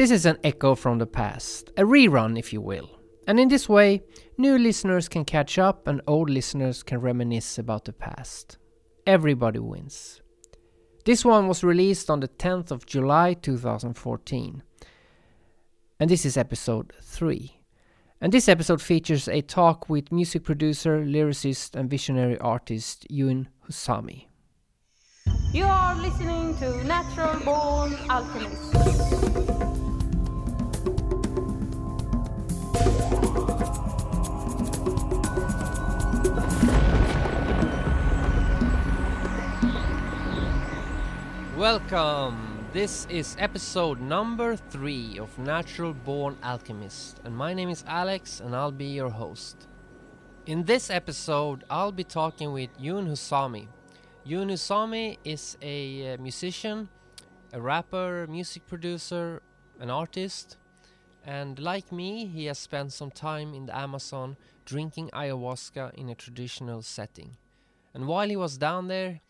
This is an echo from the past, a rerun, if you will. And in this way, new listeners can catch up and old listeners can reminisce about the past. Everybody wins. This one was released on the 10th of July 2014. And this is episode 3. And this episode features a talk with music producer, lyricist, and visionary artist Yun Husami. You are listening to Natural Born Alchemist. Welcome! This is episode number 3 of Natural Born Alchemist, and my name is Alex, and I'll be your host. In this episode, I'll be talking with Yun Husami. Husami is a uh, musician, a rapper, music producer, an artist, and like me, he has spent some time in the Amazon drinking ayahuasca in a traditional setting. And while he was down there,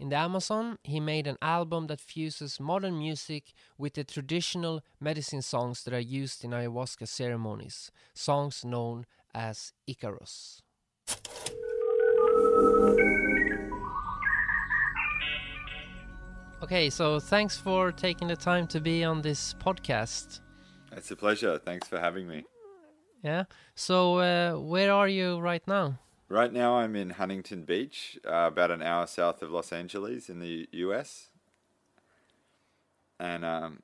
in the Amazon, he made an album that fuses modern music with the traditional medicine songs that are used in ayahuasca ceremonies, songs known as Icaros. Okay, so thanks for taking the time to be on this podcast. It's a pleasure. Thanks for having me. Yeah. So, uh, where are you right now? Right now, I'm in Huntington Beach, uh, about an hour south of Los Angeles in the US. And um,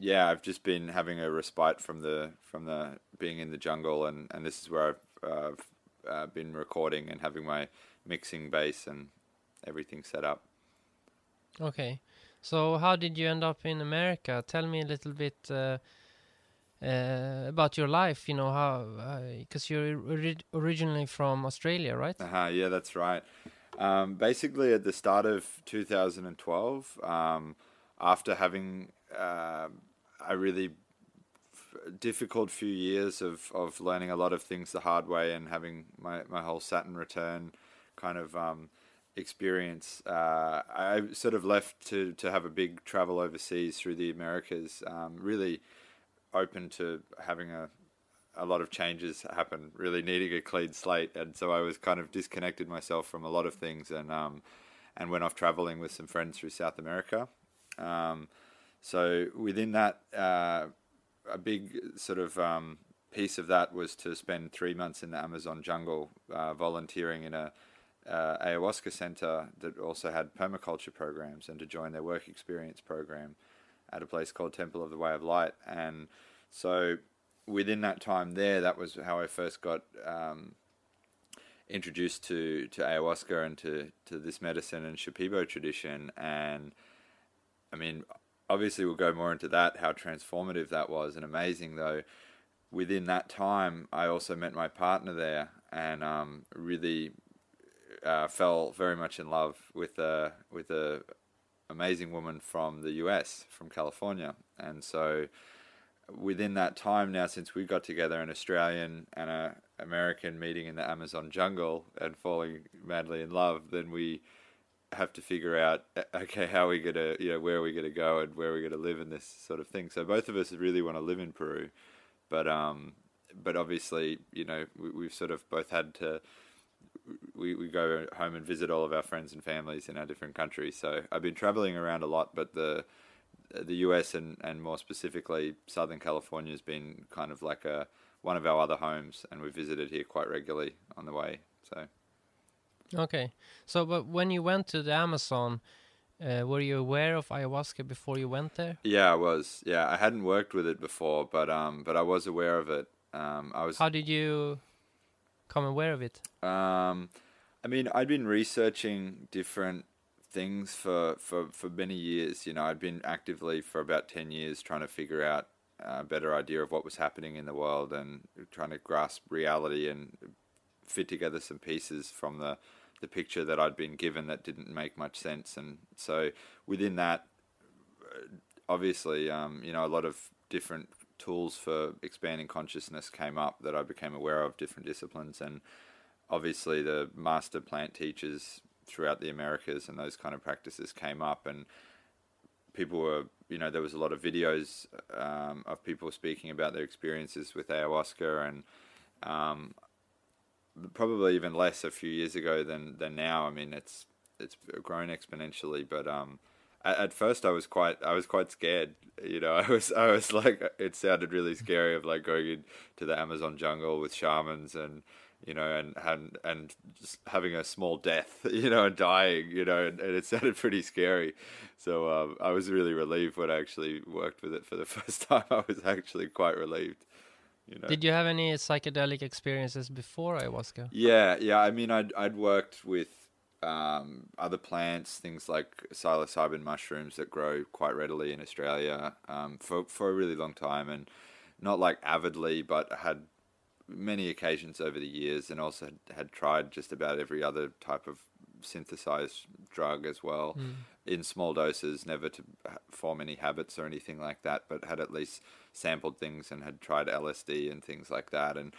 yeah, I've just been having a respite from the from the being in the jungle, and, and this is where I've uh, uh, been recording and having my mixing base and everything set up. Okay, so how did you end up in America? Tell me a little bit uh, uh, about your life. You know how because you're ori originally from Australia, right? Uh -huh, yeah, that's right. Um, basically, at the start of 2012, um, after having uh, a really difficult few years of, of learning a lot of things the hard way and having my, my whole Saturn return kind of um, experience, uh, I sort of left to, to have a big travel overseas through the Americas, um, really open to having a a lot of changes happen, really needing a clean slate, and so I was kind of disconnected myself from a lot of things, and um, and went off traveling with some friends through South America. Um, so within that, uh, a big sort of um, piece of that was to spend three months in the Amazon jungle, uh, volunteering in a uh, ayahuasca center that also had permaculture programs, and to join their work experience program at a place called Temple of the Way of Light. And so within that time there, that was how I first got um, introduced to, to ayahuasca and to, to this medicine and Shipibo tradition. And I mean, obviously, we'll go more into that, how transformative that was and amazing, though. Within that time, I also met my partner there and um, really uh, fell very much in love with a with a amazing woman from the US, from California. And so within that time now, since we got together, an Australian and an American meeting in the Amazon jungle and falling madly in love, then we have to figure out okay how are we gonna you know where are we gonna go and where are we gonna live in this sort of thing so both of us really want to live in Peru but um but obviously you know we, we've sort of both had to we, we go home and visit all of our friends and families in our different countries. So I've been traveling around a lot, but the the US and, and more specifically Southern California has been kind of like a one of our other homes, and we visited here quite regularly on the way. So okay, so but when you went to the Amazon. Uh, were you aware of ayahuasca before you went there? Yeah, I was. Yeah, I hadn't worked with it before, but um, but I was aware of it. Um, I was. How did you come aware of it? Um, I mean, I'd been researching different things for, for, for many years. You know, I'd been actively for about 10 years trying to figure out a better idea of what was happening in the world and trying to grasp reality and fit together some pieces from the, the picture that I'd been given that didn't make much sense. And so within that, obviously, um, you know, a lot of different tools for expanding consciousness came up that I became aware of different disciplines and obviously the master plant teachers throughout the Americas and those kind of practices came up and people were, you know, there was a lot of videos um, of people speaking about their experiences with ayahuasca, and um, probably even less a few years ago than than now. I mean, it's it's grown exponentially, but um, at, at first I was quite I was quite scared. You know, I was I was like it sounded really scary of like going into the Amazon jungle with shamans and you know, and and and just having a small death, you know, and dying, you know, and, and it sounded pretty scary. So um, I was really relieved when I actually worked with it for the first time. I was actually quite relieved. You know. Did you have any psychedelic experiences before ayahuasca? Yeah, yeah. I mean, I'd I'd worked with um, other plants, things like psilocybin mushrooms that grow quite readily in Australia um, for for a really long time, and not like avidly, but had many occasions over the years, and also had, had tried just about every other type of synthesized drug as well Mm. in small doses, never to form any habits or anything like that, but had at least sampled things and had tried LSD and things like that, and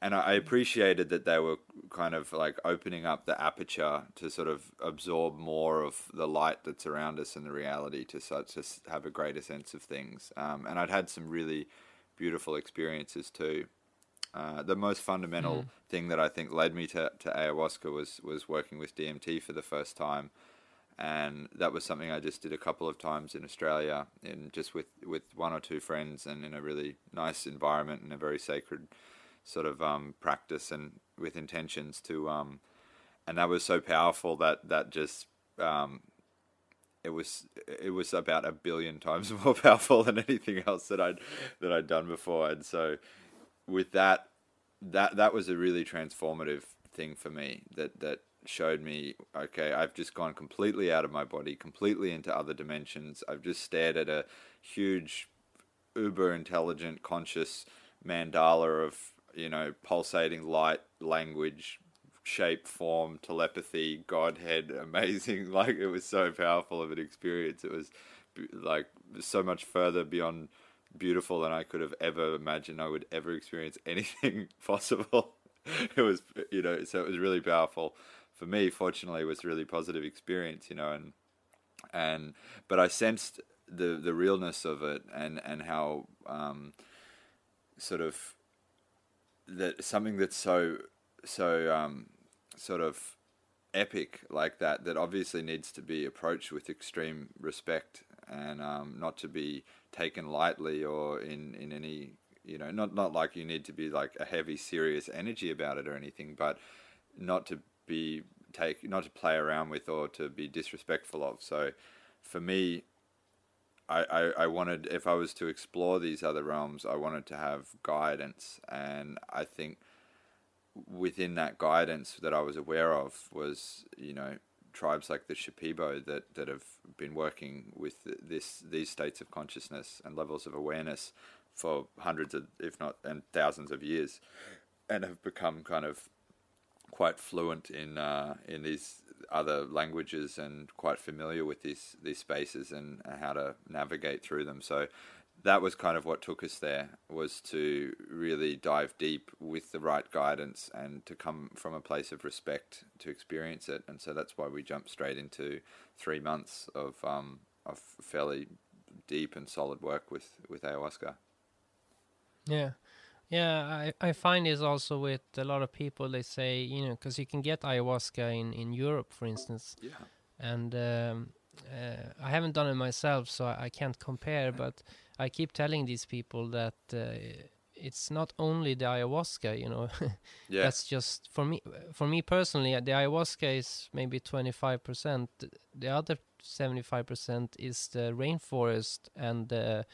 and I appreciated that they were kind of like opening up the aperture to sort of absorb more of the light that's around us and the reality to such to have a greater sense of things. Um, and I'd had some really beautiful experiences too. Uh, the most fundamental thing that I think led me to, to ayahuasca was was working with DMT for the first time, and that was something I just did a couple of times in Australia, in just with with one or two friends, and in a really nice environment and a very sacred sort of um, practice and with intentions to, um, and that was so powerful that that just um, it was it was about a billion times more powerful than anything else that I'd that I'd done before, and so with that that that was a really transformative thing for me that that showed me okay I've just gone completely out of my body completely into other dimensions. I've just stared at a huge uber intelligent conscious mandala of you know pulsating light language shape form telepathy godhead amazing like it was so powerful of an experience it was like so much further beyond beautiful than I could have ever imagined I would ever experience anything possible. It was, you know, so it was really powerful for me. Fortunately, it was a really positive experience, you know, and and but I sensed the the realness of it and and how um, sort of that something that's so so um, sort of epic like that that obviously needs to be approached with extreme respect and um, not to be taken lightly or in, in any you know not not like you need to be like a heavy serious energy about it or anything but not to be take not to play around with or to be disrespectful of. So for me I, I, wanted if I was to explore these other realms I wanted to have guidance. And I think within that guidance that I was aware of was you know tribes like the Shipibo that, that have been working with this these states of consciousness and levels of awareness for hundreds of if not and thousands of years and have become kind of quite fluent in uh, in these other languages and quite familiar with these these spaces and how to navigate through them. So that was kind of what took us there was to really dive deep with the right guidance and to come from a place of respect to experience it. And so that's why we jumped straight into three months of um, of fairly deep and solid work with with ayahuasca. Yeah, yeah. I I find this also with a lot of people. They say you know because you can get ayahuasca in in Europe, for instance, yeah and um, uh, I haven't done it myself, so I, I can't compare. But I keep telling these people that uh, it's not only the ayahuasca, you know. yeah That's just for me. For me personally, the ayahuasca is maybe twenty five percent. The other seventy five percent is the rainforest and the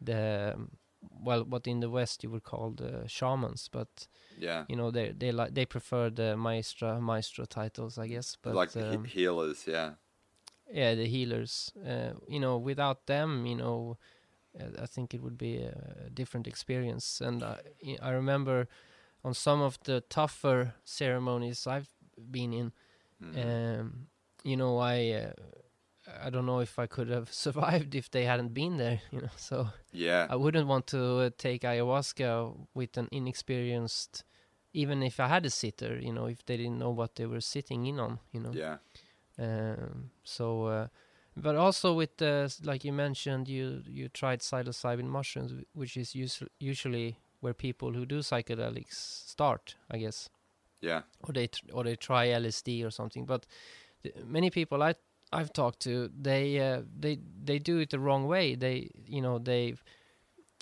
the um, well, what in the West you would call the shamans, but yeah you know they they like they prefer the maestra maestro titles, I guess. But like he- um, healers yeah yeah, the healers. Uh, you know, without them, you know, uh, I think it would be a different experience. And I, I remember on some of the tougher ceremonies I've been in, Mhm. um, you know, I uh, I don't know if I could have survived if they hadn't been there. You know, so yeah I wouldn't want to uh, take ayahuasca with an inexperienced. Even if I had a sitter, you know, if they didn't know what they were sitting in on, you know. yeah Um, so uh, but also with the like you mentioned, you you tried psilocybin mushrooms, which is usu- usually where people who do psychedelics start, I guess, Yeah. or they tr- or they try LSD or something. But th- many people I I've talked to, they uh, they they do it the wrong way. They you know they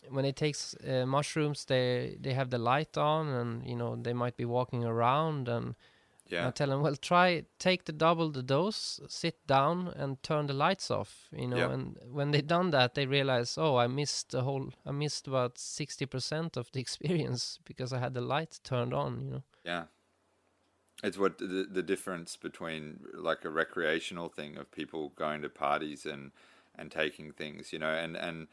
when they take uh, mushrooms, they they have the light on, and you know they might be walking around and I Yeah. tell them, well, try take the double the dose, sit down, and turn the lights off. You know, Yeah. and when they done that, they realize, oh, I missed the whole, I missed about sixty percent of the experience because I had the light turned on. You know. Yeah. It's what the, the difference between like a recreational thing of people going to parties and and taking things, you know, and and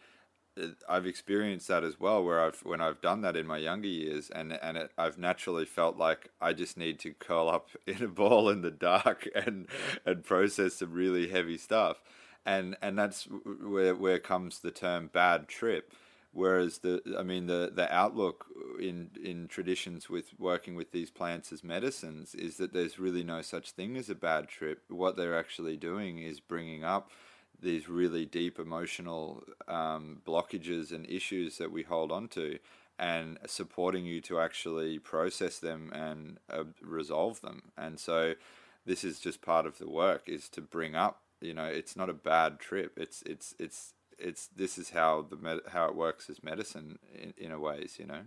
uh, I've experienced that as well where I've when I've done that in my younger years and and it, I've naturally felt like I just need to curl up in a ball in the dark and and process some really heavy stuff. And and that's where where comes the term bad trip whereas the i mean the the outlook in in traditions with working with these plants as medicines is that there's really no such thing as a bad trip. What they're actually doing is bringing up these really deep emotional um, blockages and issues that we hold on to and supporting you to actually process them and uh, resolve them. And so this is just part of the work is to bring up you know it's not a bad trip. It's it's it's it's this is how the med- how it works as medicine in, in a ways you know?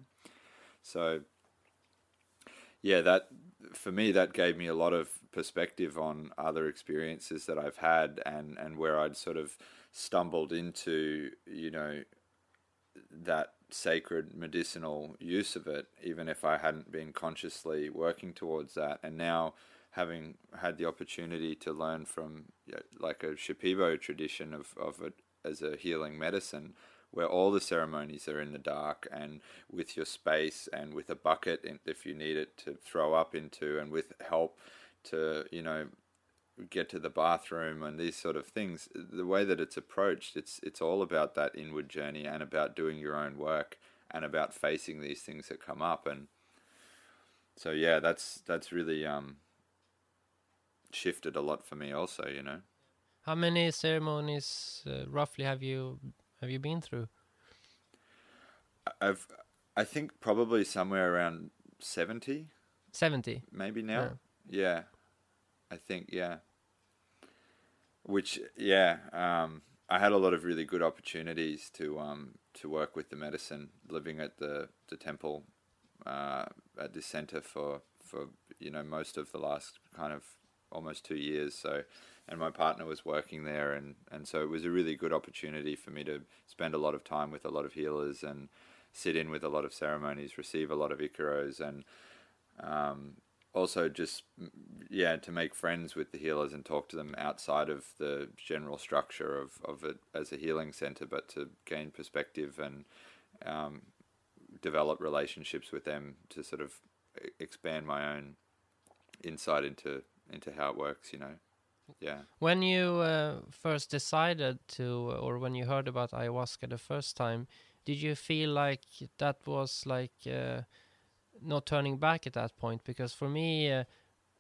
So yeah that for me that gave me a lot of perspective on other experiences that I've had and and where I'd sort of stumbled into you know that sacred medicinal use of it even if I hadn't been consciously working towards that. And now having had the opportunity to learn from like a Shipibo tradition of, of as a healing medicine where all the ceremonies are in the dark and with your space and with a bucket if you need it to throw up into and with help to you know get to the bathroom and these sort of things the way that it's approached it's it's all about that inward journey and about doing your own work and about facing these things that come up. And so yeah that's that's really um shifted a lot for me also you know How many ceremonies uh, roughly have you have you been through? I've I think probably somewhere around 70 Seventy. maybe now. Yeah. I think yeah. Which yeah, um I had a lot of really good opportunities to um to work with the medicine living at the the temple uh at the center for for you know most of the last kind of almost 2 years so and my partner was working there and and so it was a really good opportunity for me to spend a lot of time with a lot of healers and sit in with a lot of ceremonies receive a lot of icaros and um, also just yeah to make friends with the healers and talk to them outside of the general structure of, of it as a healing center but to gain perspective and um, develop relationships with them to sort of expand my own insight into into how it works you know yeah When you uh, first decided to, or when you heard about ayahuasca the first time, did you feel like that was like uh, not turning back at that point? Because for me, uh,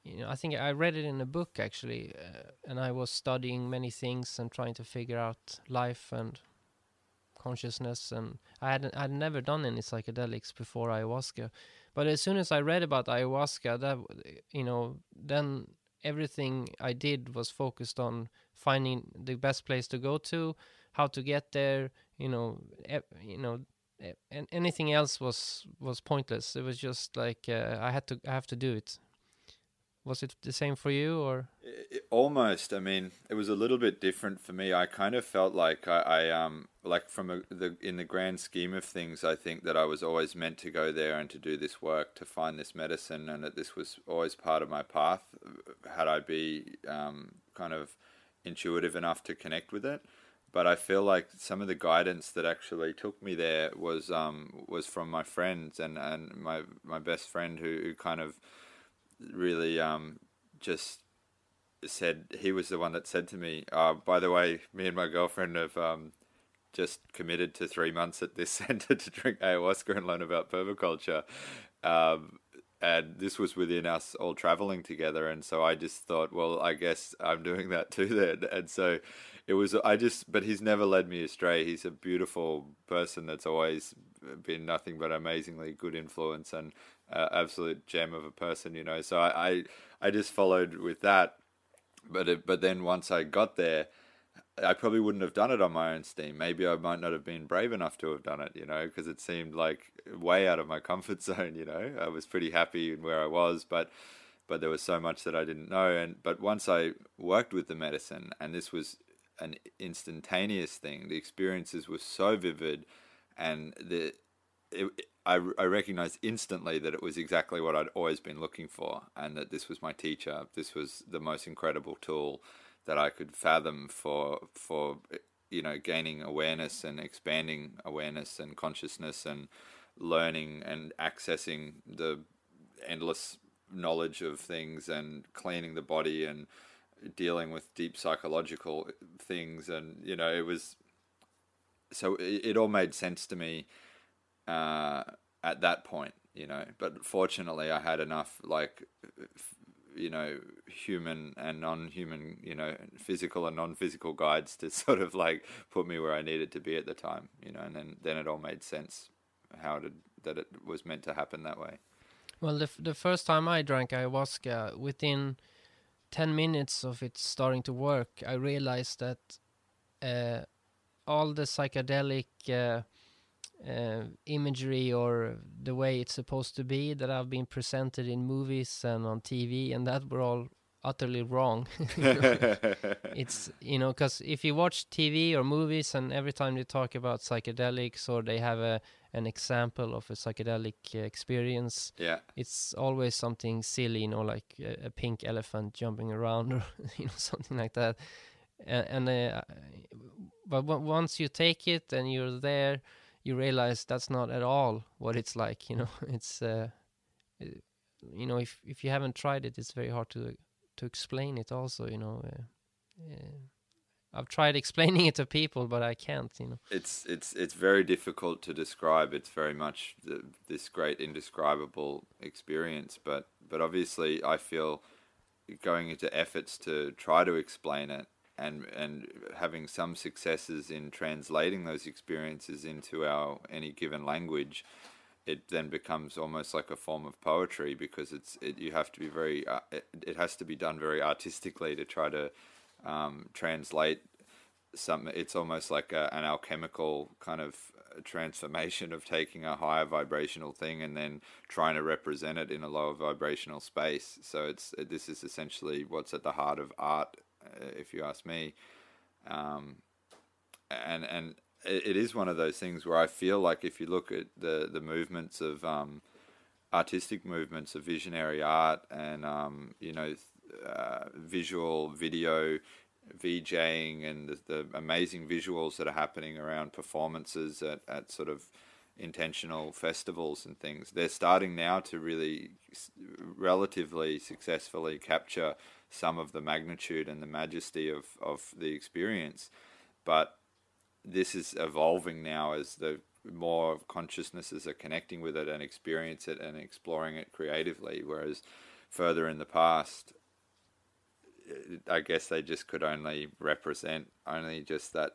you know, I think I read it in a book actually, uh, and I was studying many things and trying to figure out life and consciousness, and I had I'd never done any psychedelics before ayahuasca, but as soon as I read about ayahuasca, that you know, then everything I did was focused on finding the best place to go to, how to get there. You know, you know, and anything else was was pointless. It was just like uh, I had to I have to do it. Was it the same for you, or? I- I- almost. I mean it was a little bit different for me. I kind of felt like i, I um like from a, the in the grand scheme of things i think that i was always meant to go there and to do this work to find this medicine and that this was always part of my path had i be um, kind of intuitive enough to connect with it. But I feel like some of the guidance that actually took me there was um, was from my friends and, and my my best friend who, who kind of really um, just said he was the one that said to me, uh, by the way, me and my girlfriend have um, just committed to three months at this center to drink ayahuasca and learn about permaculture. Um, and this was within us all traveling together, and so I just thought, well, I guess I'm doing that too then, and so it was I just but he's never led me astray. He's a beautiful person that's always been nothing but amazingly good influence and uh, absolute gem of a person, you know. So I, I I just followed with that, but it, but then once I got there I probably wouldn't have done it on my own steam. Maybe I might not have been brave enough to have done it, you know, because it seemed like way out of my comfort zone, you know. I was pretty happy in where I was, but but there was so much that I didn't know and but once I worked with the medicine and this was an instantaneous thing, the experiences were so vivid and the it, I, I recognized instantly that it was exactly what I'd always been looking for and that this was my teacher. This was the most incredible tool that I could fathom for for you know gaining awareness and expanding awareness and consciousness and learning and accessing the endless knowledge of things and cleaning the body and dealing with deep psychological things and you know it was so it, it all made sense to me uh, at that point you know. But fortunately i had enough like you know human and non-human you know physical and non-physical guides to sort of like put me where I needed to be at the time you know. And then then it all made sense how did that it was meant to happen that way. Well the the first time I drank ayahuasca within 10 minutes of it starting to work I realized that uh, all the psychedelic uh, uh, imagery or the way it's supposed to be that I've been presented in movies and on TV, and that were all utterly wrong. it's you know because if you watch TV or movies, and every time they talk about psychedelics or they have a an example of a psychedelic uh, experience, yeah, it's always something silly, you know, like a, a pink elephant jumping around or you know something like that. And, and uh, but once you take it and you're there you realize that's not at all what it's like you know it's uh, you know if if you haven't tried it it's very hard to to explain it also you know uh, uh, I've tried explaining it to people but I can't you know. It's it's it's very difficult to describe. It's very much the, this great indescribable experience but but obviously I feel going into efforts to try to explain it and and having some successes in translating those experiences into our any given language it then becomes almost like a form of poetry because it's it, you have to be very uh, it, it, has to be done very artistically to try to um, translate some it's almost like a, an alchemical kind of transformation of taking a higher vibrational thing and then trying to represent it in a lower vibrational space so it's this is essentially what's at the heart of art uh, if you ask me. Um, and and it is one of those things where I feel like if you look at the the movements of um, artistic movements of visionary art and um, you know uh, visual video VJing and the, the, amazing visuals that are happening around performances at, at sort of intentional festivals and things. They're starting now to really relatively successfully capture some of the magnitude and the majesty of, of the experience. But this is evolving now as the more consciousnesses are connecting with it and experience it and exploring it creatively. Whereas further in the past, I guess they just could only represent only just that,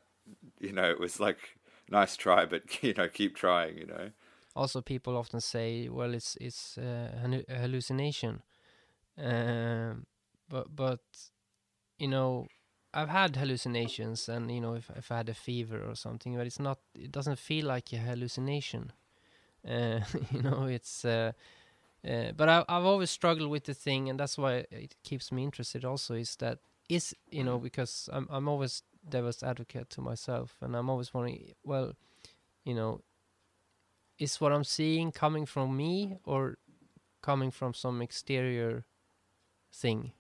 you know, it was like nice try, but you know, keep trying, you know. Also, people often say, well, it's it's uh, a hallucination. Um, but but you know I've had hallucinations and you know if if I had a fever or something but it's not it doesn't feel like a hallucination. Uh, you know it's uh, uh, but I, I've always struggled with the thing and that's why it keeps me interested also is that is you know because I'm I'm always devil's advocate to myself and I'm always wondering well you know is what I'm seeing coming from me or coming from some exterior thing?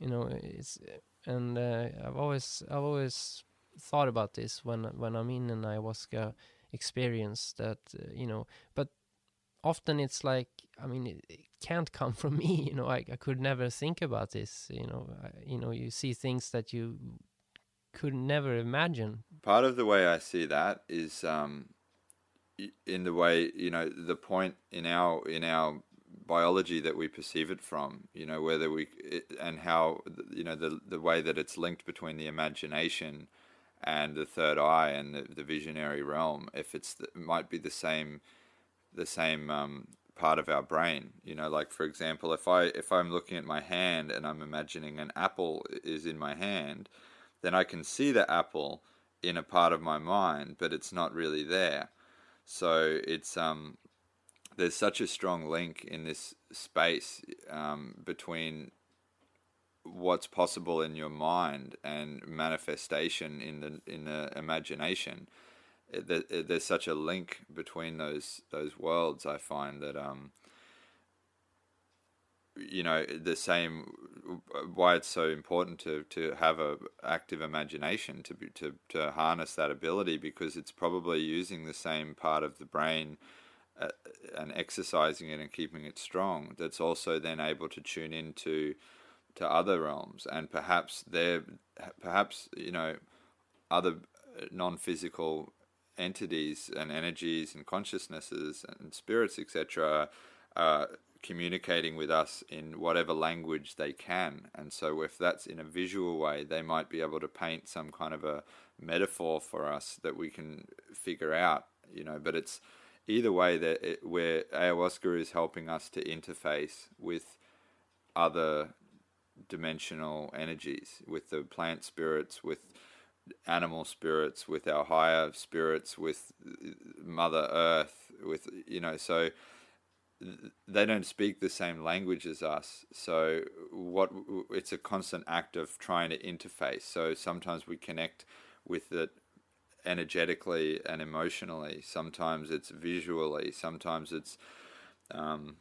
You know it's and uh, I've always I've always thought about this when when I'm in an ayahuasca experience that uh, you know but often it's like I mean it, it, can't come from me you know I, I could never think about this you know I, you know you see things that you could never imagine. Part of the way I see that is um in the way you know the point in our in our biology that we perceive it from. You know, whether we it, and how you know the the way that it's linked between the imagination and the third eye and the, the visionary realm. If it's the, it might be the same the same um, part of our brain. You know, like for example, if I if I'm looking at my hand and I'm imagining an apple is in my hand, then I can see the apple in a part of my mind, but it's not really there. So it's um, there's such a strong link in this space um, between what's possible in your mind and manifestation in the in the imagination. there's such a link between those those worlds. I find that um, you know the same why it's so important to to have a active imagination to be, to to harness that ability because it's probably using the same part of the brain uh, and exercising it and keeping it strong that's also then able to tune into to other realms and perhaps there perhaps you know other non-physical entities and energies and consciousnesses and spirits etc uh, communicating with us in whatever language they can. And so, if that's in a visual way, they might be able to paint some kind of a metaphor for us that we can figure out, you know. But it's either way that it, where ayahuasca is helping us to interface with other dimensional energies, with the plant spirits, with animal spirits, with our higher spirits, with Mother Earth, with you know, so they don't speak the same language as us. So what it's a constant act of trying to interface. So sometimes we connect with it energetically and emotionally sometimes it's visually sometimes it's um,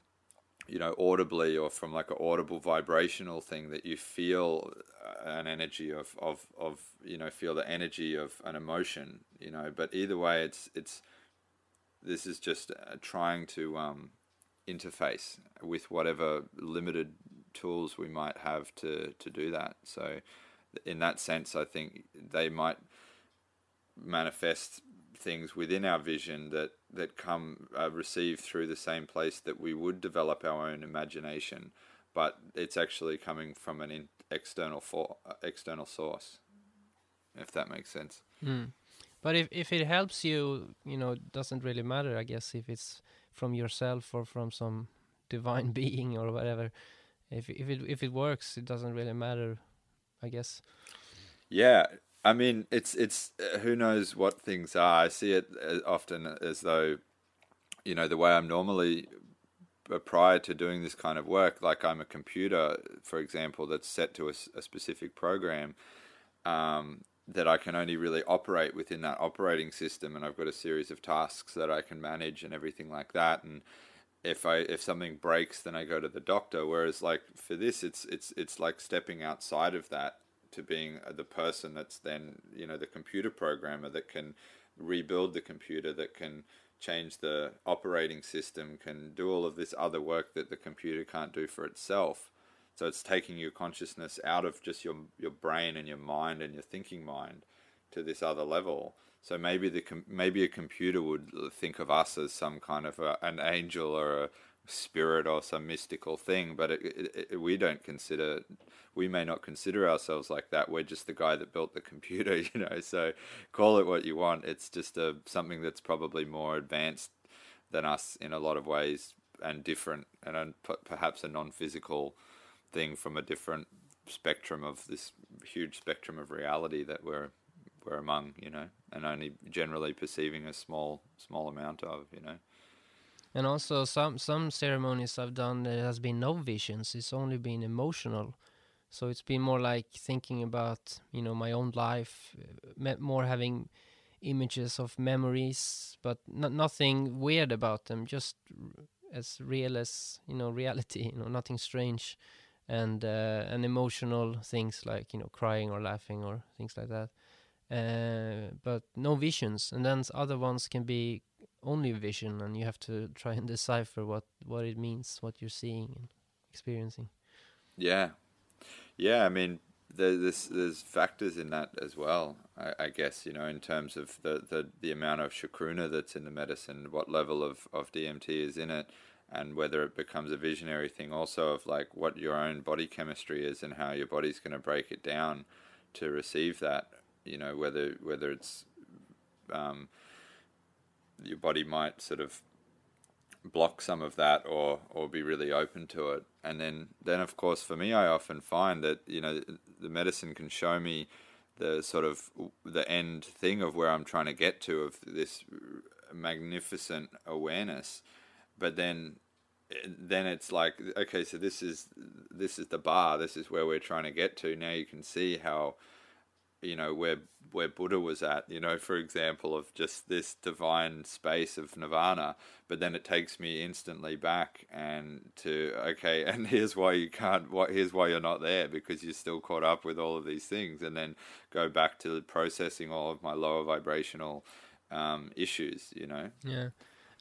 you know audibly or from like an audible vibrational thing that you feel uh, an energy of, of of you know feel the energy of an emotion you know but either way it's it's this is just uh, trying to um, interface with whatever limited tools we might have to, to do that. So, in that sense, I think they might manifest things within our vision that that come uh, received through the same place that we would develop our own imagination, but it's actually coming from an in, external for, uh, external source. If that makes sense. Mm. But if if it helps you, you know, it doesn't really matter. I guess if it's from yourself or from some divine being or whatever. If if it if it works, it doesn't really matter, I guess. Yeah, I mean, it's it's uh, who knows what things are. I see it uh, often as though, you know, the way I'm normally uh, prior to doing this kind of work, like I'm a computer, for example, that's set to a, a specific program. Um, that I can only really operate within that operating system, and I've got a series of tasks that I can manage and everything like that. And if I if something breaks, then I go to the doctor. Whereas like for this, it's it's it's like stepping outside of that to being uh, the person that's then you know the computer programmer that can rebuild the computer that can change the operating system can do all of this other work that the computer can't do for itself so it's taking your consciousness out of just your your brain and your mind and your thinking mind to this other level. So maybe the maybe a computer would think of us as some kind of a, an angel or a spirit or some mystical thing, but it, it, it, we don't consider we may not consider ourselves like that. We're just the guy that built the computer, you know. So call it what you want. It's just a something that's probably more advanced than us in a lot of ways and different, and perhaps a non-physical thing from a different spectrum of this huge spectrum of reality that we're we're among, you know, and only generally perceiving a small small amount of, you know. And also some some ceremonies I've done there has been no visions. It's only been emotional. So it's been more like thinking about, you know, my own life, more having images of memories, but nothing weird about them, just as real as, you know, reality, you know, nothing strange and uh, and emotional things like you know crying or laughing or things like that. Uh, but no visions, and then other ones can be only vision, and you have to try and decipher what what it means, what you're seeing and experiencing. Yeah, yeah. I mean, there's there's factors in that as well. I, I, guess you know in terms of the, the the amount of chacruna that's in the medicine, what level of of DMT is in it, and whether it becomes a visionary thing also of like what your own body chemistry is and how your body's going to break it down to receive that you know whether whether it's um, your body might sort of block some of that or or be really open to it. And then then of course for me I often find that you know the medicine can show me the sort of the end thing of where I'm trying to get to of this magnificent awareness. But then then it's like okay so this is this is the bar. This is where we're trying to get to. Now you can see how you know where where Buddha was at you know for example of just this divine space of nirvana but then it takes me instantly back and to okay and here's why you can't what here's why you're not there because you're still caught up with all of these things and then go back to processing all of my lower vibrational um, issues you know yeah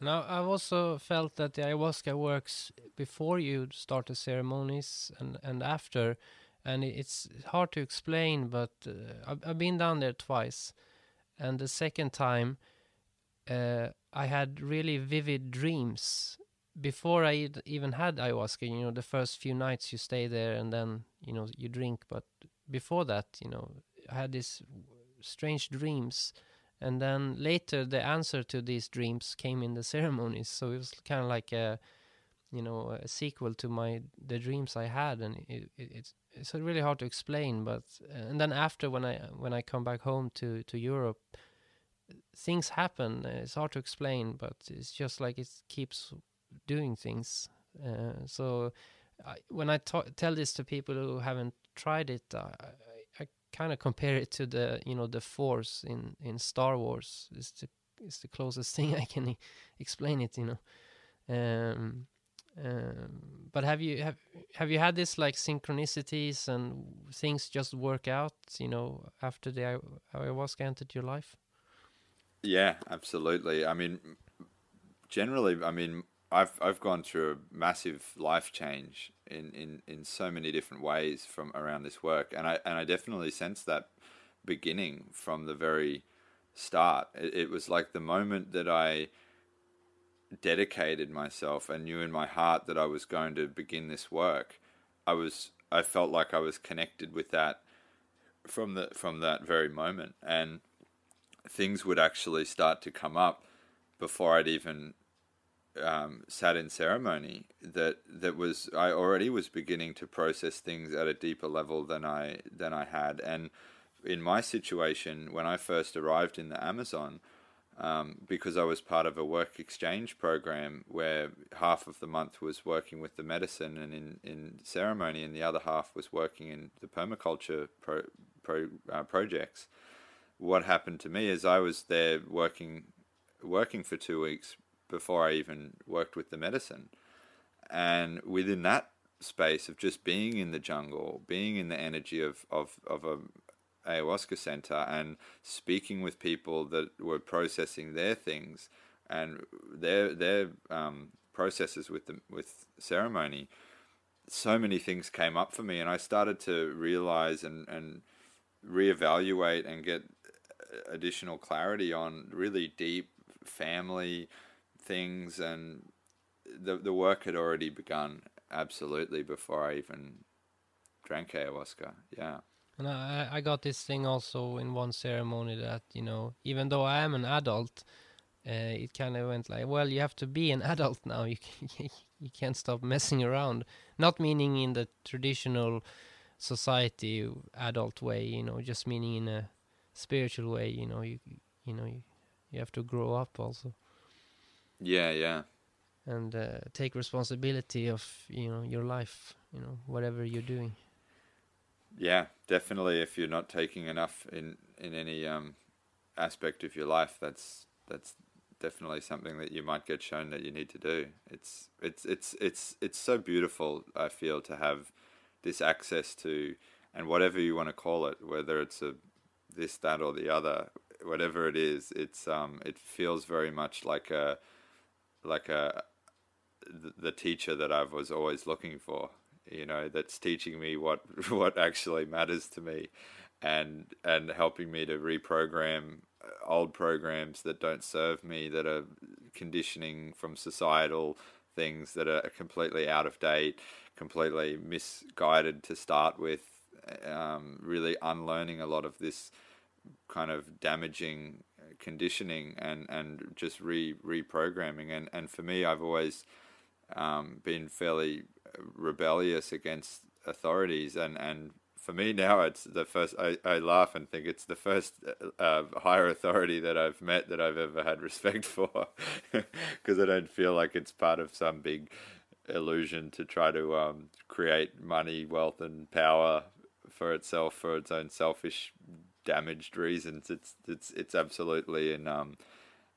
now, I've also felt that the ayahuasca works before you start the ceremonies and, and after. And it's hard to explain, but uh, I've, I've been down there twice. And the second time, uh, I had really vivid dreams before I even had ayahuasca. You know, the first few nights you stay there and then, you know, you drink. But before that, you know, I had these strange dreams and then later the answer to these dreams came in the ceremonies so it was kind of like a you know a sequel to my the dreams i had and it, it, it's it's really hard to explain but uh, and then after when i when i come back home to to europe things happen it's hard to explain but it's just like it keeps doing things uh, so I, when i tell this to people who haven't tried it I, kind of compare it to the you know the Force in in Star Wars. It's the it's the closest thing I can explain it. You know. Um, um, but have you have have you had this like synchronicities and things just work out? You know, after the I ayahuasca entered your life. Yeah, absolutely. I mean, generally, I mean, I've I've gone through a massive life change in, in, in so many different ways from around this work, and I and I definitely sense that beginning from the very start. It, it was like the moment that I dedicated myself and knew in my heart that I was going to begin this work. I was I felt like I was connected with that from the from that very moment, and things would actually start to come up before I'd even um, sat in ceremony that that was I already was beginning to process things at a deeper level than I than I had and in my situation when I first arrived in the Amazon um, because I was part of a work exchange program where half of the month was working with the medicine and in, in ceremony and the other half was working in the permaculture pro, pro, uh, projects what happened to me is I was there working working for two weeks before I even worked with the medicine. And within that space of just being in the jungle, being in the energy of, of, of a ayahuasca center and speaking with people that were processing their things and their their um, processes with the, with ceremony, so many things came up for me, and I started to realize and and reevaluate and get additional clarity on really deep family things, and the the work had already begun absolutely before I even drank ayahuasca. Yeah. And I, I got this thing also in one ceremony that you know, even though I am an adult, uh, it kind of went like, well, you have to be an adult now. You can, you can't stop messing around. Not meaning in the traditional society adult way, you know, just meaning in a spiritual way. You know, you you know you, you have to grow up also. Yeah, yeah. And uh, take responsibility of you know your life, you know whatever you're doing. Yeah, definitely. If you're not taking enough in in any um, aspect of your life, that's that's definitely something that you might get shown that you need to do. It's it's it's it's it's so beautiful. I feel to have this access to and whatever you want to call it, whether it's a this that or the other, whatever it is, it's um it feels very much like a like a the teacher that I was always looking for. You know, that's teaching me what what actually matters to me, and and helping me to reprogram old programs that don't serve me, that are conditioning from societal things that are completely out of date, completely misguided to start with. Um, really unlearning a lot of this kind of damaging conditioning and, and just re reprogramming. And, and for me, I've always um, been fairly rebellious against authorities and, and for me now it's the first I, I laugh and think it's the first uh, higher authority that I've met that I've ever had respect for because I don't feel like it's part of some big illusion to try to um, create money, wealth, and power for itself for its own selfish, damaged reasons. It's it's it's absolutely and um,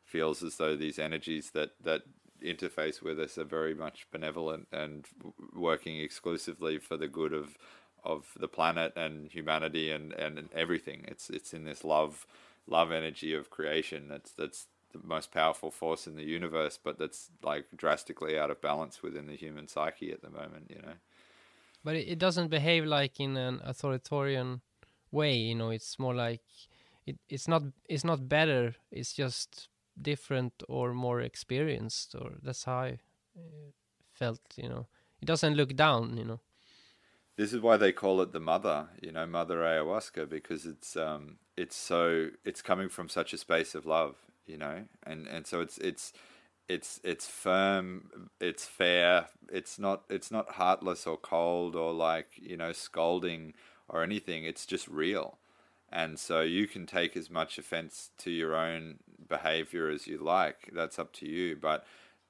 feels as though these energies that that interface with us are very much benevolent and working exclusively for the good of of the planet and humanity and, and everything. It's it's in this love love energy of creation. That's that's the most powerful force in the universe, but that's like drastically out of balance within the human psyche at the moment. You know. But it, doesn't behave like in an authoritarian way. You know, it's more like it, it's not it's not better. It's just different or more experienced, or that's how I uh, felt. You know, it doesn't look down. You know this is why they call it the mother, you know, mother ayahuasca, because it's um, it's so it's coming from such a space of love, you know, and and so it's it's it's it's firm, it's fair, it's not it's not heartless or cold or like you know scolding or anything. It's just real, and so you can take as much offense to your own behavior as you like. That's up to you, but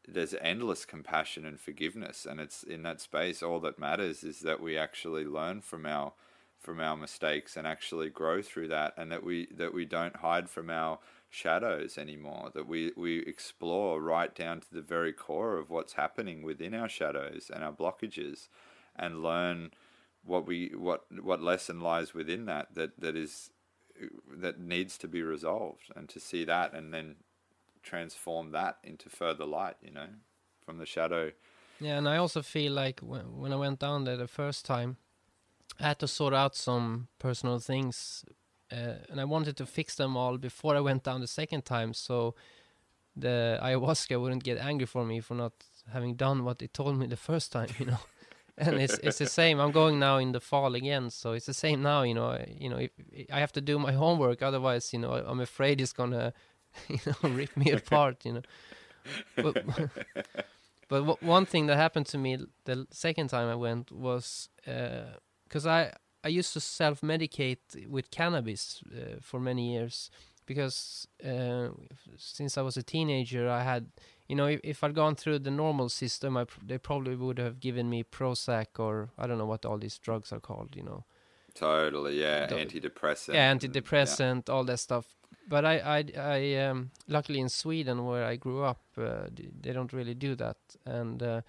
there's endless compassion and forgiveness and it's in that space all that matters is that we actually learn from our from our mistakes and actually grow through that and that we that we don't hide from our shadows anymore that we we explore right down to the very core of what's happening within our shadows and our blockages and learn what we what what lesson lies within that that that is that needs to be resolved and to see that and then transform that into further light, you know, from the shadow. Yeah, and I also feel like when, when I went down there the first time, I had to sort out some personal things, uh, and I wanted to fix them all before I went down the second time, so the ayahuasca wouldn't get angry for me for not having done what it told me the first time, you know. and it's it's the same. I'm going now in the fall again, so it's the same now. You know, I, you know, I have to do my homework, otherwise, you know, I'm afraid it's gonna you know, rip me apart, you know. But, but one thing that happened to me the second time I went was because uh, I I used to self medicate with cannabis uh, for many years because uh, since I was a teenager I had you know if, if I'd gone through the normal system I pr they probably would have given me Prozac or I don't know what all these drugs are called you know totally yeah antidepressant yeah antidepressant yeah. all that stuff but I, I, I um, luckily in Sweden where I grew up, uh, they don't really do that. And uh,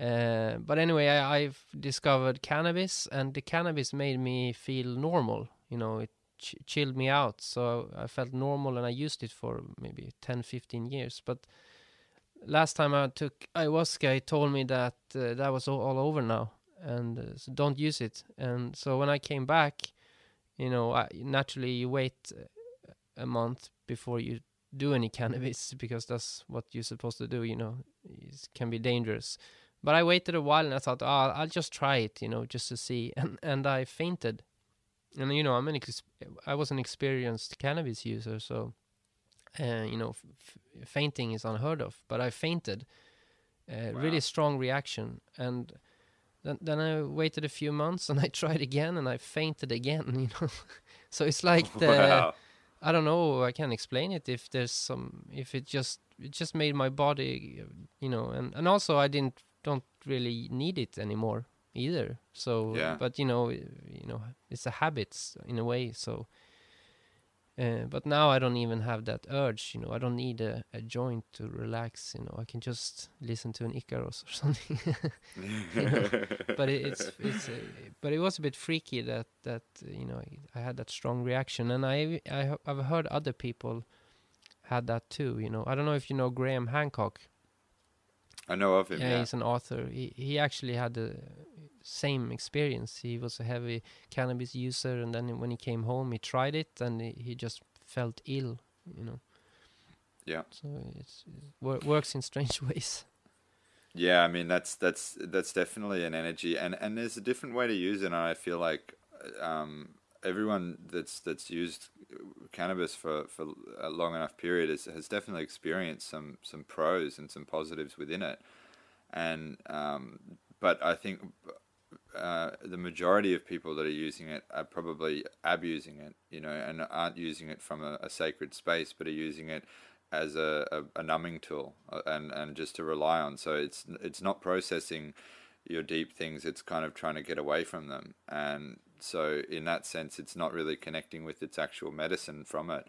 uh, but anyway, I, I've discovered cannabis, and the cannabis made me feel normal. You know, it ch chilled me out, so I felt normal, and I used it for maybe 10, 15 years. But last time I took ayahuasca, he told me that uh, that was all, all, over now, and uh, so don't use it. And so when I came back, you know, I, naturally you wait a month before you do any cannabis because that's what you're supposed to do you know it can be dangerous but i waited a while and i thought oh i'll just try it you know just to see and and i fainted and you know i'm an ex- i was an experienced cannabis user so uh, you know f- fainting is unheard of but i fainted uh, wow. really strong reaction and then, then i waited a few months and i tried again and i fainted again you know so it's like the wow I don't know. I can't explain it. If there's some, if it just it just made my body, you know, and and also I didn't don't really need it anymore either. So, yeah. but you know, you know, it's a habit in a way. So, uh, but now I don't even have that urge. You know, I don't need a, a joint to relax. You know, I can just listen to an Icaros or something. but it, it's it's uh, but it was a bit freaky that that you know I had that strong reaction, and I I I've heard other people had that too. You know, I don't know if you know Graham Hancock. I know of him. Yeah, yeah. he's an author. He he actually had the same experience. He was a heavy cannabis user, and then when he came home, he tried it, and he, he just felt ill. You know. Yeah. So it's, it wor works in strange ways. Yeah, I mean that's that's that's definitely an energy, and and there's a different way to use it. And I feel like um, everyone that's that's used cannabis for, for a long enough period has, has definitely experienced some some pros and some positives within it, and um, but I think uh, the majority of people that are using it are probably abusing it, you know, and aren't using it from a, a sacred space, but are using it as a, a, a, numbing tool uh, and, and just to rely on. So it's it's not processing your deep things; it's kind of trying to get away from them. And so, in that sense, it's not really connecting with its actual medicine from it,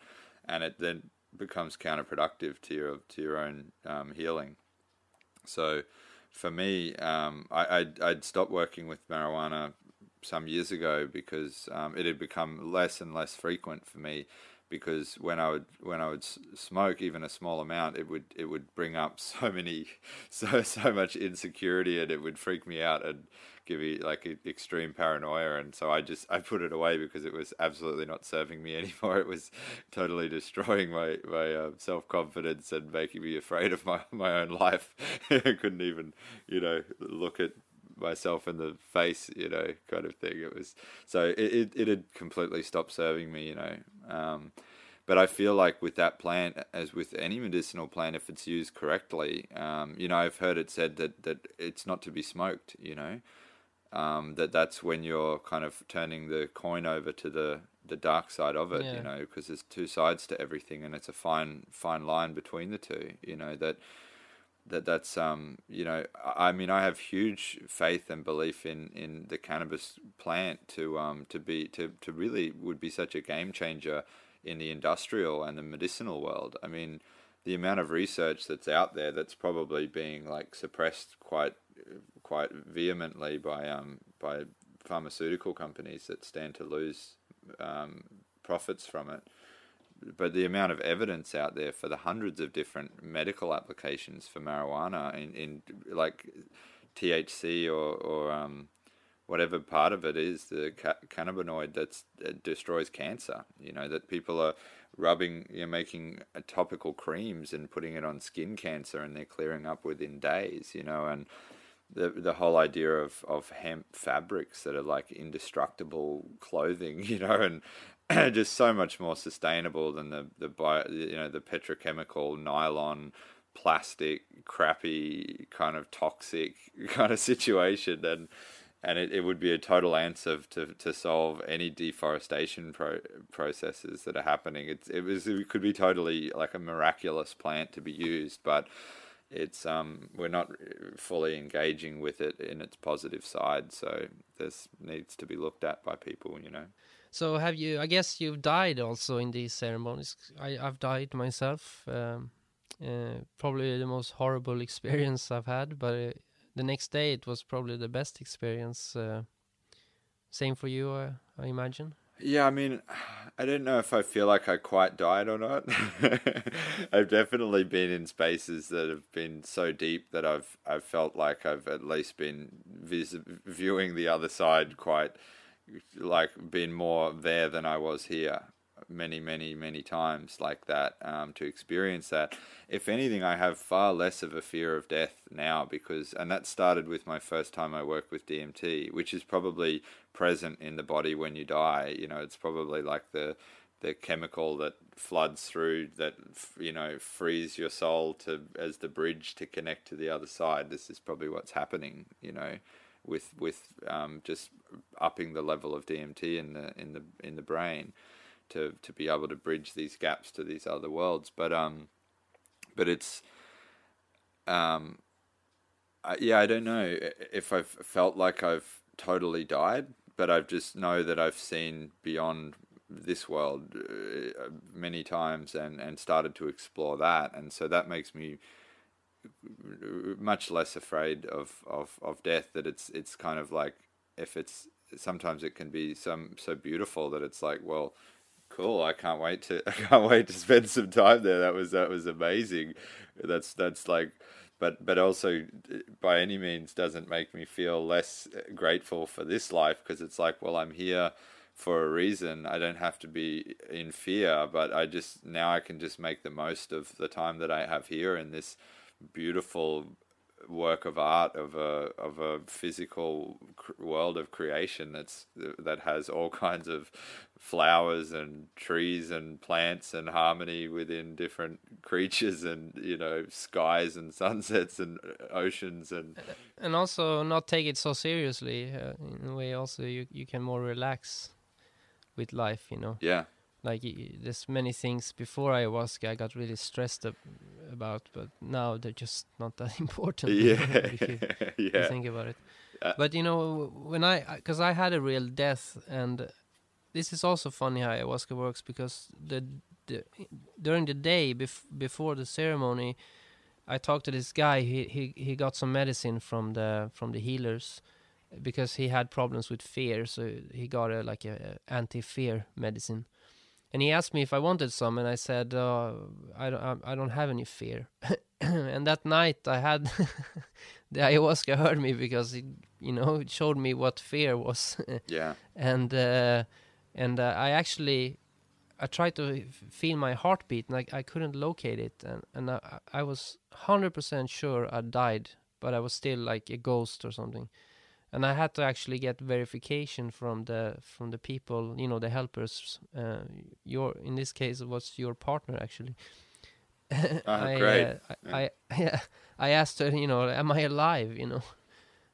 and it then becomes counterproductive to your to your own um, healing. So for me, um, I, I'd, I'd stopped working with marijuana some years ago because um, it had become less and less frequent for me because when I would when I would smoke even a small amount, it would it would bring up so many so so much insecurity and it would freak me out and give you like extreme paranoia. And so I just I put it away because it was absolutely not serving me anymore. It was totally destroying my my uh, self confidence and making me afraid of my my own life. I couldn't even you know look at myself in the face, you know, kind of thing. It was so it it, it had completely stopped serving me, you know. Um, but I feel like with that plant, as with any medicinal plant, if it's used correctly, um, you know, I've heard it said that that it's not to be smoked, you know. Um, that that's when you're kind of turning the coin over to the the dark side of it, yeah. you know, because there's two sides to everything, and it's a fine fine line between the two, you know that that that's um you know I mean I have huge faith and belief in in the cannabis plant to um to be to to really would be such a game changer in the industrial and the medicinal world. I mean the amount of research that's out there that's probably being like suppressed quite quite vehemently by um by pharmaceutical companies that stand to lose um, profits from it but the amount of evidence out there for the hundreds of different medical applications for marijuana in, in like THC or or um, whatever part of it is the ca- cannabinoid that destroys cancer. You know that people are rubbing, you know, making topical creams and putting it on skin cancer, and they're clearing up within days. You know, and the the whole idea of, of hemp fabrics that are like indestructible clothing, you know, and just so much more sustainable than the the bio, you know the petrochemical nylon plastic crappy kind of toxic kind of situation. And and it, it would be a total answer to to solve any deforestation pro- processes that are happening. It's it was it could be totally like a miraculous plant to be used but it's um we're not fully engaging with it in its positive side so this needs to be looked at by people you know so have you? I guess you've died also in these ceremonies. I I've died myself. Um, uh, probably the most horrible experience I've had, but uh, the next day it was probably the best experience. Uh, same for you, uh, I imagine. Yeah, I mean, I don't know if I feel like I quite died or not. I've definitely been in spaces that have been so deep that I've I've felt like I've at least been vis- viewing the other side quite like been more there than I was here many many many times like that um, to experience that. If anything i have far less of a fear of death now because and that started with my first time i worked with dmt which is probably present in the body when you die. You know it's probably like the the chemical that floods through that you know frees your soul to as the bridge to connect to the other side. This is probably what's happening you know with with um, just upping the level of DMT in the in the in the brain to to be able to bridge these gaps to these other worlds. But um, but it's um, I, yeah, I don't know if I've felt like I've totally died, but I've just know that I've seen beyond this world uh, many times and and started to explore that, and so that makes me much less afraid of, of, of death that it's it's kind of like if it's sometimes it can be some so beautiful that it's like well cool I can't wait to I can't wait to spend some time there. That was that was amazing. That's that's like but but also uh, by any means doesn't make me feel less uh, grateful for this life because it's like well I'm here for a reason. I don't have to be in fear but I just now I can just make the most of the time that I have here in this beautiful work of art of a of a physical world of creation that's that has all kinds of flowers and trees and plants and harmony within different creatures and you know skies and sunsets and oceans and and also not take it so seriously uh, in a way also you you can more relax with life you know? Yeah like there's many things before ayahuasca I got really stressed ab- about, but now they're just not that important. yeah if you, you yeah think about it. Uh, but you know, when I, because I had a real death, and this is also funny how ayahuasca works because the, the during the day bef- before the ceremony, I talked to this guy. He he he got some medicine from the from the healers because he had problems with fear, so he got a like a, a anti-fear medicine and he asked me if I wanted some, and I said uh, I don't I, don't have any fear. and that night I had the ayahuasca heard me because it you know it showed me what fear was, yeah. And uh, and uh, I actually I tried to feel my heartbeat and I, I couldn't locate it, and and I, I was hundred percent sure I died, but I was still like a ghost or something and I had to actually get verification from the from the people, you know, the helpers. Uh, your in this case it was your partner actually. Ah, I, great. Uh, I, I yeah, I asked her, you know, am I alive? You know,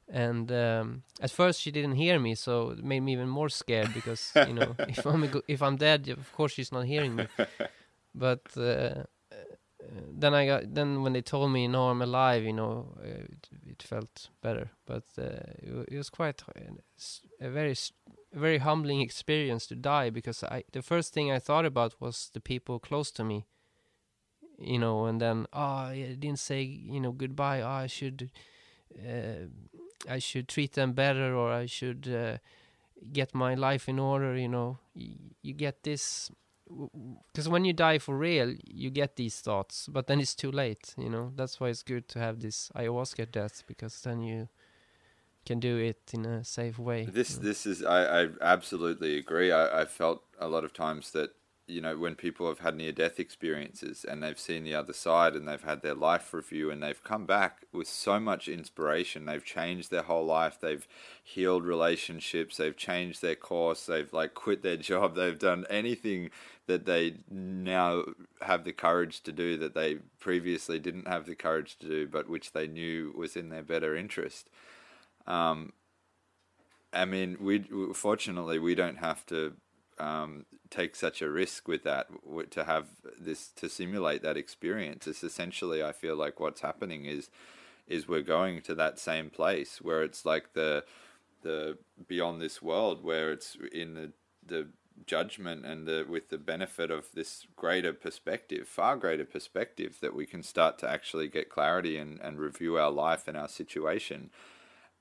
and um, at first she didn't hear me, so it made me even more scared because you know if I'm a go- if I'm dead, of course she's not hearing me. But uh, then I got then when they told me no I'm alive you know uh, it, it felt better. But uh, it, it was quite a very a very humbling experience to die because I the first thing I thought about was the people close to me you know and then oh I didn't say you know goodbye. Oh, I should uh, I should treat them better or I should uh, get my life in order you know. Y- you get this because when you die for real, you get these thoughts, but then it's too late. You know that's why it's good to have this ayahuasca death because then you can do it in a safe way. This you know. this is I, I absolutely agree. I, I felt a lot of times that you know when people have had near death experiences and they've seen the other side and they've had their life review and they've come back with so much inspiration. They've changed their whole life. They've healed relationships. They've changed their course. They've like quit their job. They've done anything that they now have the courage to do that they previously didn't have the courage to do, but which they knew was in their better interest. Um, I mean, we fortunately we don't have to um, take such a risk with that to have this to simulate that experience. It's essentially, I feel like what's happening is is we're going to that same place where it's like the the beyond this world where it's in the the judgment and the with the benefit of this greater perspective far greater perspective that we can start to actually get clarity and, and review our life and our situation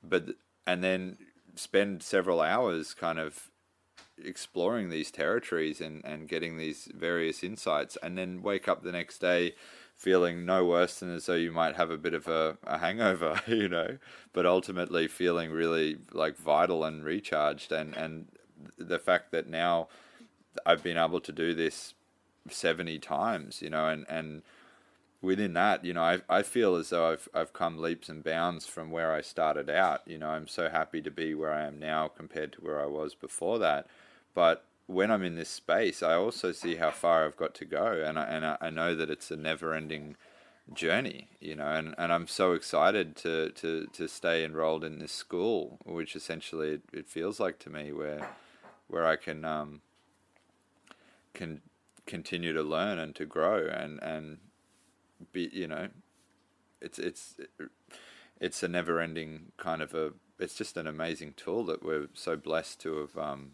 but and then spend several hours kind of exploring these territories and, and getting these various insights and then wake up the next day feeling no worse than as though you might have a bit of a, a hangover, you know, but ultimately feeling really like vital and recharged and, and the fact that now I've been able to do this 70 times, you know, and, and within that, you know, I, I feel as though I've, I've come leaps and bounds from where I started out. You know, I'm so happy to be where I am now compared to where I was before that. But when I'm in this space, I also see how far I've got to go, and I, and I, I know that it's a never-ending journey, you know, and, and I'm so excited to, to, to stay enrolled in this school, which essentially it, it feels like to me where where I can um, can continue to learn and to grow and, and be you know it's it's it's a never ending kind of a it's just an amazing tool that we're so blessed to have um,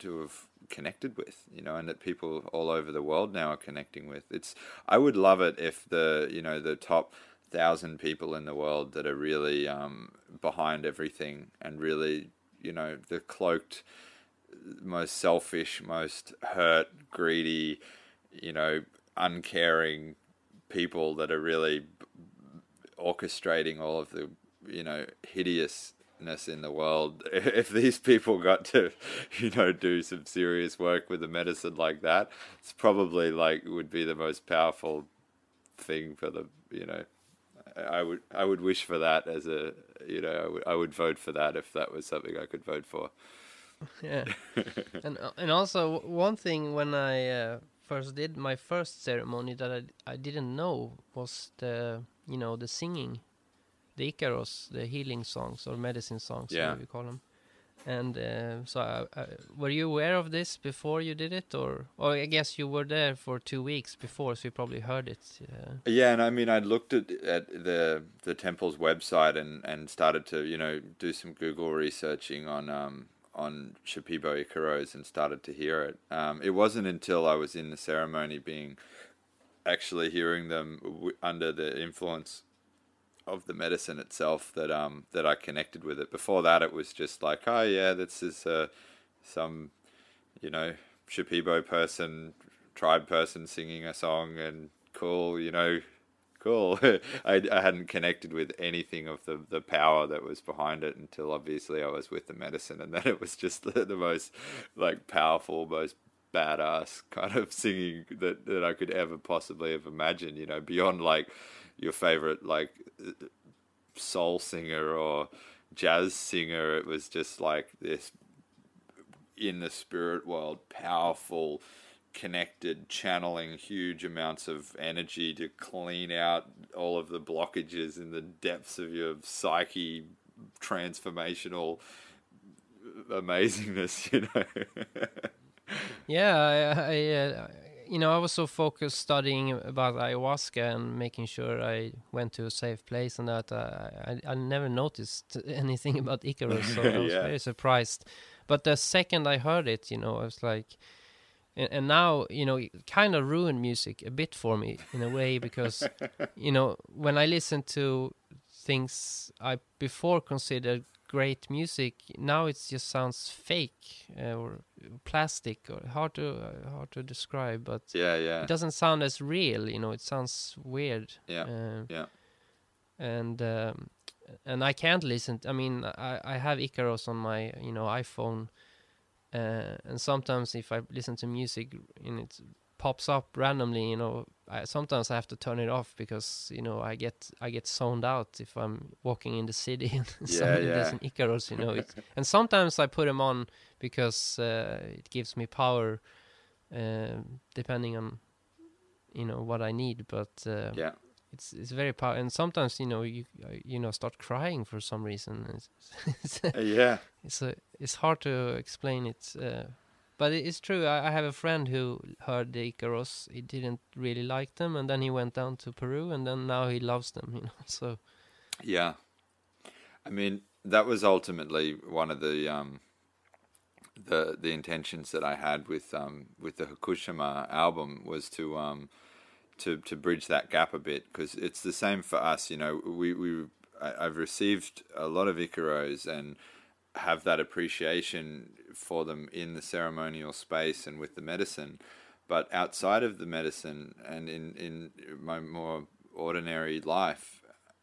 to have connected with, you know, and that people all over the world now are connecting with. It's I would love it if the you know the top thousand people in the world that are really um, behind everything and really you know the cloaked, most selfish, most hurt, greedy, you know, uncaring people that are really orchestrating all of the you know hideousness in the world. If these people got to you know do some serious work with a medicine like that it's probably like would be the most powerful thing for the you know I would I would wish for that as a you know I would I would vote for that if that was something I could vote for. yeah. And uh, and also one thing when i uh, first did my first ceremony that I, I didn't know was the you know the singing the icaros the healing songs or medicine songs Yeah. whatever you call them and uh, so I, I, were you aware of this before you did it or or i guess you were there for two weeks before so you probably heard it uh, Yeah, and I mean, I'd looked at at the the temple's website and and started to you know do some Google researching on um on Shipibo Ikaros and started to hear it. Um, it wasn't until I was in the ceremony, being actually hearing them w- under the influence of the medicine itself, that um that I connected with it. Before that, it was just like, oh yeah, this is uh, some you know Shipibo person, tribe person singing a song and cool, you know, cool. I, I hadn't connected with anything of the, the power that was behind it until obviously I was with the medicine, and then it was just the, the most like powerful, most badass kind of singing that, that I could ever possibly have imagined. You know, beyond like your favorite like soul singer or jazz singer, it was just like this in the spirit world, powerful, connected, channeling huge amounts of energy to clean out all of the blockages in the depths of your psyche, transformational amazingness, you know. Yeah, I, I you know, I was so focused studying about ayahuasca and making sure I went to a safe place and that uh, I, I never noticed anything about Icaros, so I was Yeah. very surprised. But the second I heard it, you know, I was like, and, and now, you know, it kind of ruined music a bit for me in a way because, you know, when I listen to things I before considered great music, now it just sounds fake uh, or plastic or hard to uh, hard to describe, but yeah, yeah. it doesn't sound as real. You know, it sounds weird. Yeah, Uh, yeah. And um, and I can't listen. I mean, I I have Icaros on my you know iPhone, uh, and sometimes if I listen to music and it pops up randomly, you know, I, sometimes I have to turn it off because you know I get I get zoned out if I'm walking in the city and somebody yeah. does an Icaros, you know. It, and sometimes I put them on because uh, it gives me power, uh, depending on you know what I need. But uh, Yeah. it's it's very power. And sometimes you know you uh, you know start crying for some reason. It's it's, Uh, yeah. it's, a, it's hard to explain it. But it's true. I, I have a friend who heard the Icaros. He didn't really like them, and then he went down to Peru, and then now he loves them. You know, so Yeah. I mean, that was ultimately one of the um the the intentions that I had with um with the Hakushima album was to um to to bridge that gap a bit because it's the same for us, you know, we we I, I've received a lot of Icaros and have that appreciation for them in the ceremonial space and with the medicine but outside of the medicine and in in my more ordinary life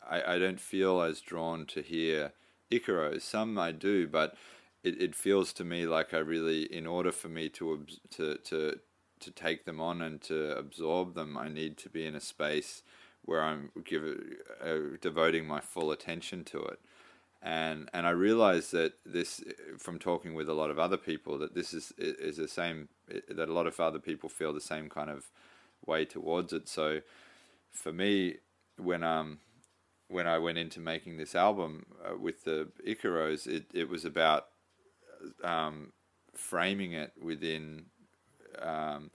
I, I don't feel as drawn to hear Icaros. Some I do, but it, it feels to me like I really, in order for me to to to to take them on and to absorb them, I need to be in a space where I'm give uh, devoting my full attention to it. And and I realize that this, from talking with a lot of other people, that this is is the same. That a lot of other people feel the same kind of way towards it. So, for me, when um when I went into making this album uh, with the Icaros, it, it was about um, framing it within, um,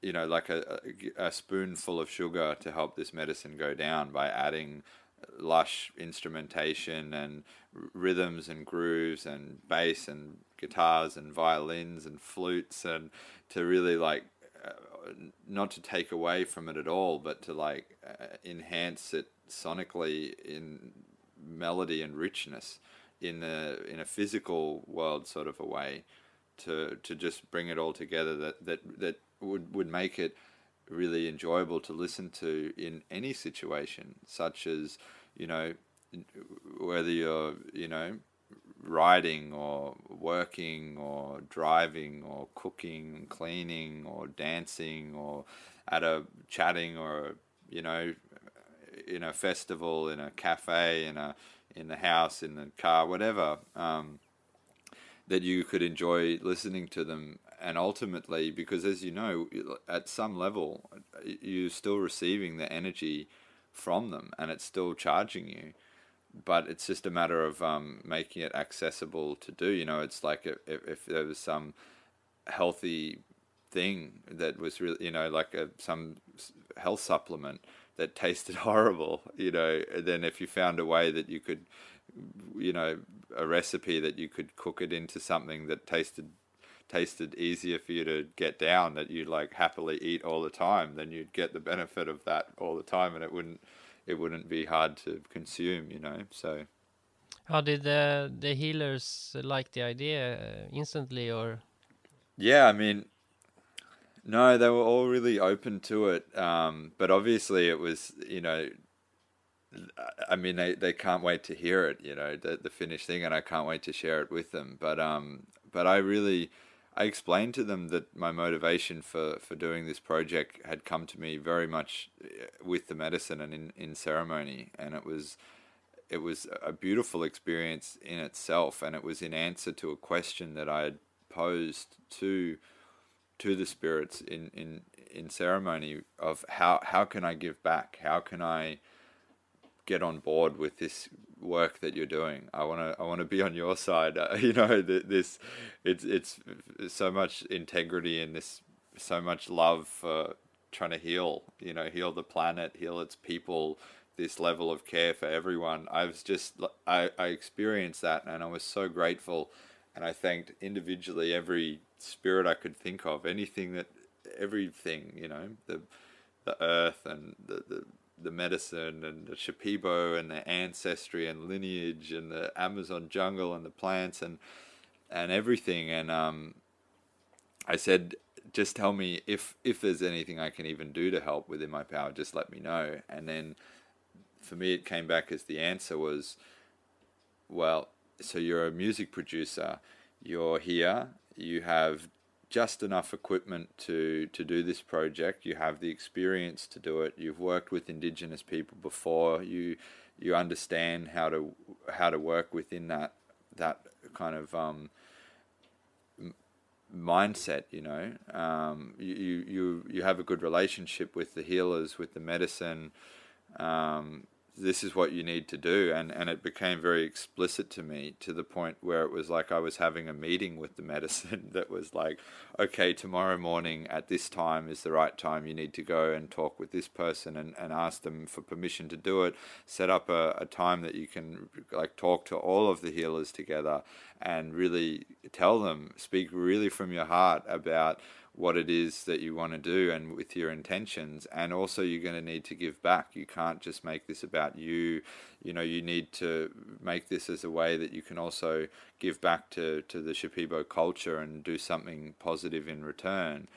you know, like a, a, a spoonful of sugar to help this medicine go down by adding lush instrumentation and rhythms and grooves and bass and guitars and violins and flutes and to really like uh, not to take away from it at all, but to like uh, enhance it sonically in melody and richness in a in a physical world sort of a way to to just bring it all together that that that would would make it really enjoyable to listen to in any situation such as you know whether you're you know riding or working or driving or cooking cleaning or dancing or at a chatting or you know in a festival, in a cafe, in a in the house, in the car, whatever. Um, that you could enjoy listening to them, and ultimately, because as you know, at some level, you're still receiving the energy from them, and it's still charging you. But it's just a matter of um, making it accessible to do. You know, it's like if, if there was some healthy thing that was really, you know, like a, some health supplement that tasted horrible, you know, then if you found a way that you could, you know, a recipe that you could cook it into something that tasted tasted easier for you to get down that you'd like happily eat all the time, then you'd get the benefit of that all the time, and it wouldn't it wouldn't be hard to consume, you know. So, how did the the healers like the idea uh, instantly, or? Yeah, I mean, no, they were all really open to it, um, but obviously it was, you know, I mean, they, they can't wait to hear it, you know, the the finished thing, and I can't wait to share it with them. But um, but I really, I explained to them that my motivation for, for doing this project had come to me very much uh, with the medicine and in, in ceremony, and it was it was a beautiful experience in itself, and it was in answer to a question that I had posed to to the spirits in, in, in ceremony of how, how can I give back? How can I get on board with this work that you're doing? I want to I want to be on your side. Uh, you know, this it's it's so much integrity and this so much love for trying to heal. You know, heal the planet, heal its people. This level of care for everyone. I was just I I experienced that, and I was so grateful and I thanked individually every spirit I could think of, anything that, everything, you know, the the earth and the, the, the medicine and the Shipibo and the ancestry and lineage and the Amazon jungle and the plants and and everything. And um, I said, just tell me if if there's anything I can even do to help within my power. Just let me know. And then for me, it came back as the answer was, well, so you're a music producer, you're here, you have just enough equipment to, to do this project, you have the experience to do it, you've worked with indigenous people before, you you understand how to how to work within that that kind of um, mindset you know? Um, you, you you have a good relationship with the healers with the medicine. Um, this is what you need to do. And and it became very explicit to me to the point where it was like I was having a meeting with the medicine that was like okay tomorrow morning at this time is the right time. You need to go and talk with this person and, and ask them for permission to do it. Set up a, a time that you can like talk to all of the healers together and really tell them speak really from your heart about what it is that you want to do and with your intentions and also you're going to need to give back. You can't just make this about you. You know you need to make this as a way that you can also give back to to the Shipibo culture and do something positive in return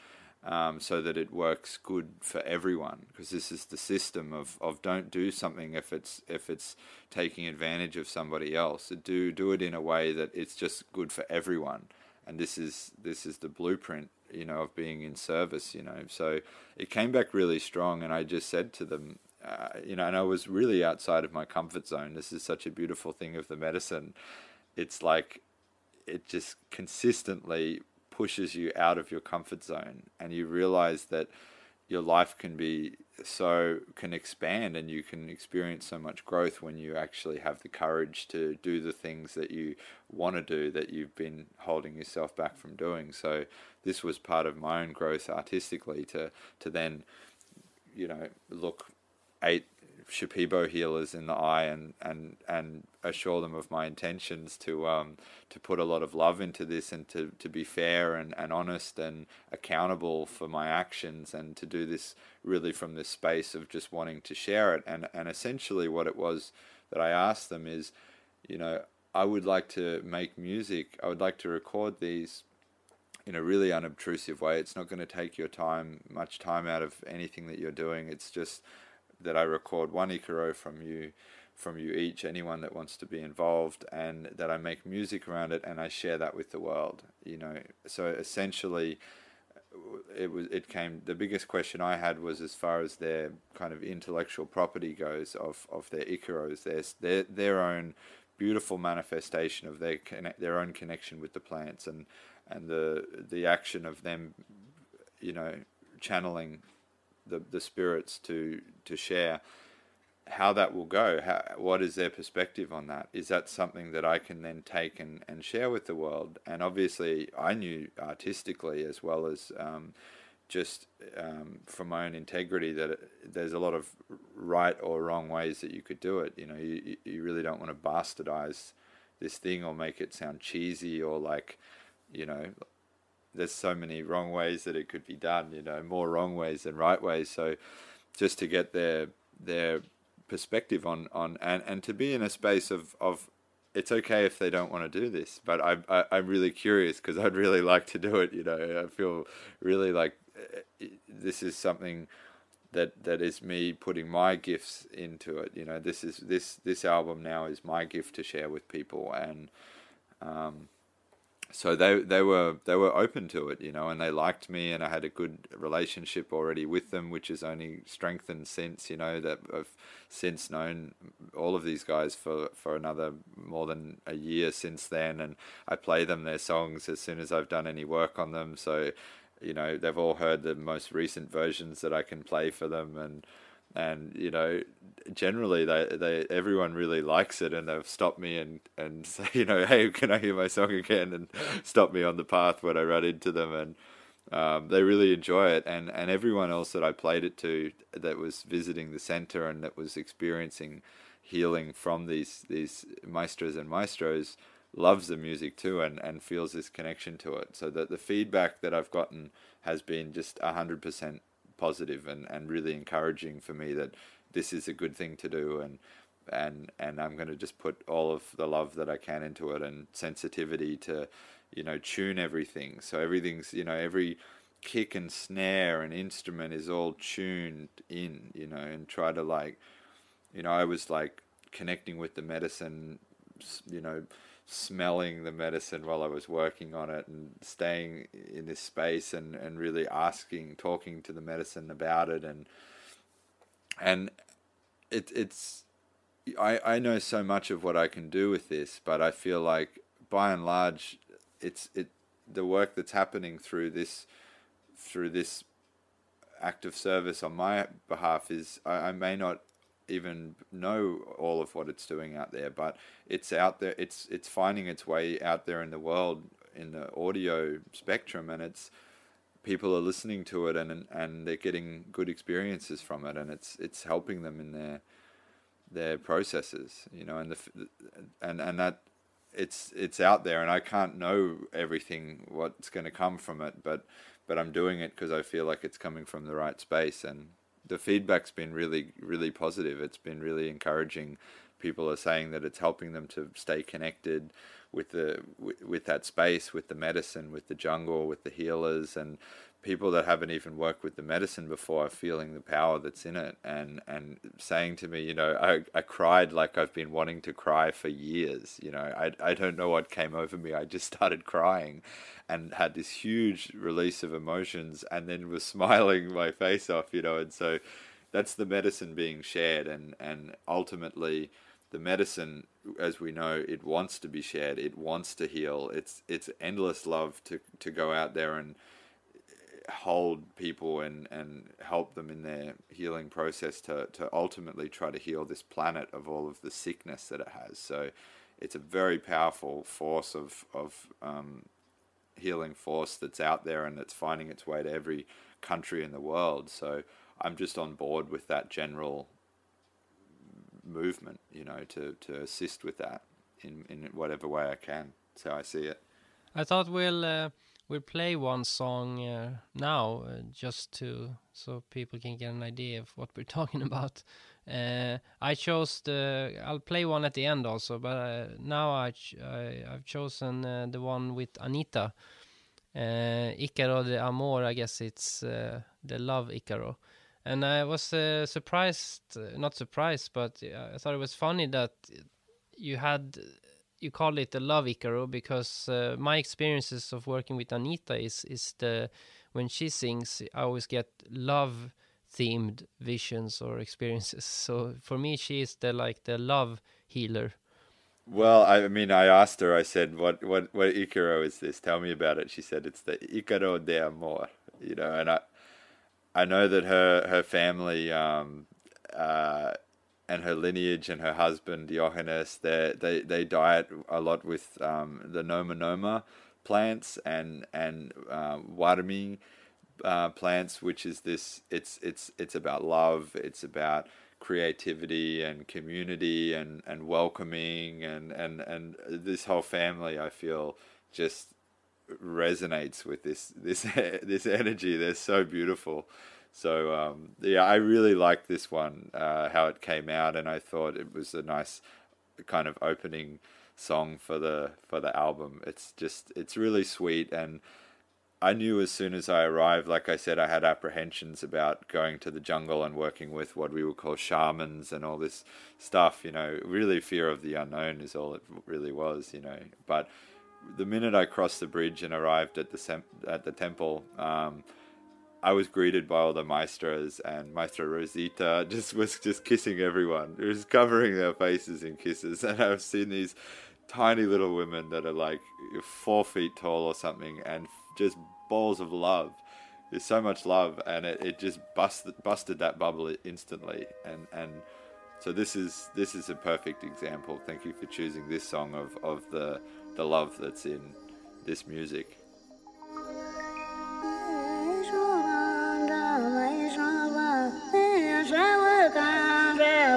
um, so that it works good for everyone because this is the system of, of don't do something if it's if it's taking advantage of somebody else. Do do it in a way that it's just good for everyone. And this is this is the blueprint you know, of being in service, you know. So it came back really strong, and I just said to them, uh, you know, and I was really outside of my comfort zone. This is such a beautiful thing of the medicine. It's like it just consistently pushes you out of your comfort zone, and you realize that your life can be so can expand and you can experience so much growth when you actually have the courage to do the things that you want to do that you've been holding yourself back from doing. So this was part of my own growth artistically to to then you know look eight Shipibo healers in the eye and, and, and assure them of my intentions to um, to put a lot of love into this and to, to be fair and, and honest and accountable for my actions and to do this really from this space of just wanting to share it. And and essentially what it was that I asked them is you know I would like to make music I would like to record these in a really unobtrusive way. It's not going to take your time much time out of anything that you're doing. It's just that I record one ikaro from you from you each, anyone that wants to be involved, and that I make music around it and I share that with the world. You know, so essentially, it was it came the biggest question I had was as far as their kind of intellectual property goes of, of their ikaros, their their their own beautiful manifestation of their their own connection with the plants and and the the action of them, you know, channeling the the spirits to to share how that will go. How, what is their perspective on that? Is that something that I can then take and, and share with the world? And obviously, I knew artistically as well as um, just um, from my own integrity that it, there's a lot of right or wrong ways that you could do it. You know, you, you really don't want to bastardize this thing or make it sound cheesy or like, you know, there's so many wrong ways that it could be done. You know, more wrong ways than right ways. So just to get their their perspective on on and, and to be in a space of of it's okay if they don't want to do this, but I, I I'm really curious because I'd really like to do it. You know, I feel really like eh, this is something that that is me putting my gifts into it. You know, this is this this album now is my gift to share with people, and um, so they they were they were open to it, you know, and they liked me, and I had a good relationship already with them, which has only strengthened since, you know, that I've since known all of these guys for for another more than a year since then, and I play them their songs as soon as I've done any work on them, so you know they've all heard the most recent versions that I can play for them, and and you know generally they, they everyone really likes it and they've stopped me and and say you know hey can I hear my song again? And stop me on the path when I run into them. And um, they really enjoy it. And and everyone else that I played it to that was visiting the center and that was experiencing healing from these these maestros and maestros loves the music too and and feels this connection to it. So that the feedback that I've gotten has been just a hundred percent positive and, and really encouraging for me that this is a good thing to do and and and I'm going to just put all of the love that I can into it and sensitivity to you know tune everything. So everything's you know every kick and snare and instrument is all tuned in you know and try to like you know I was like connecting with the medicine you know smelling the medicine while I was working on it and staying in this space and, and really asking, talking to the medicine about it. And and it it's I, I know so much of what I can do with this, but I feel like by and large it's it the work that's happening through this through this act of service on my behalf is I, I may not even know all of what it's doing out there, but it's out there. It's it's finding its way out there in the world in the audio spectrum, and it's people are listening to it and and they're getting good experiences from it, and it's it's helping them in their their processes, you know, and the and and that it's it's out there, and I can't know everything what's going to come from it, but but I'm doing it because I feel like it's coming from the right space and the feedback's been really really positive. It's been really encouraging. People are saying that it's helping them to stay connected with the with, with that space, with the medicine, with the jungle, with the healers, and people that haven't even worked with the medicine before are feeling the power that's in it and and saying to me you know I, I cried like I've been wanting to cry for years you know I, I don't know what came over me. I just started crying and had this huge release of emotions and then was smiling my face off you know and so that's the medicine being shared and and ultimately the medicine as we know it wants to be shared. It wants to heal. It's it's endless love to to go out there and hold people and, and help them in their healing process to, to ultimately try to heal this planet of all of the sickness that it has. So it's a very powerful force of, of um, healing force that's out there and that's finding its way to every country in the world. So I'm just on board with that general movement, you know, to, to assist with that in, in whatever way I can. So I see it. I thought we'll uh, we'll play one song uh, now uh, just to so people can get an idea of what we're talking about. Uh, I chose the. I'll play one at the end also, but uh, now I, ch I have chosen uh, the one with Anita. Uh, Icaro de Amor, I guess it's the Love Icaro. And I was surprised, not surprised, but I thought it was funny that you had you call it the love Icaro because uh, my experiences of working with Anita is is the when she sings, I always get love themed visions or experiences. So for me, she is the like the love healer. Well, I mean, I asked her. I said, "What, what, what Icaro is this? Tell me about it." She said, "It's the Icaro de Amor." You know, and I, I know that her her family, um, uh, and her lineage and her husband Johannes, they they diet a lot with um, the Noma Noma plants and and uh, uh, plants, which is this. It's it's it's about love. It's about creativity and community and, and welcoming and, and, and this whole family I feel just resonates with this this this energy. They're so beautiful. So um, yeah, I really liked this one, uh, how it came out, and I thought it was a nice kind of opening song for the for the album. It's just it's really sweet and I knew as soon as I arrived, like I said, I had apprehensions about going to the jungle and working with what we would call shamans and all this stuff. You know, really fear of the unknown is all it really was. You know, but the minute I crossed the bridge and arrived at the sem- at the temple, um, I was greeted by all the maestras and Maestra Rosita just was just kissing everyone. It was covering their faces in kisses, and I've seen these tiny little women that are like four feet tall or something, and just balls of love. There's so much love, and it, it just busted busted that bubble instantly. And and so this is this is a perfect example. Thank you for choosing this song of of the the love that's in this music.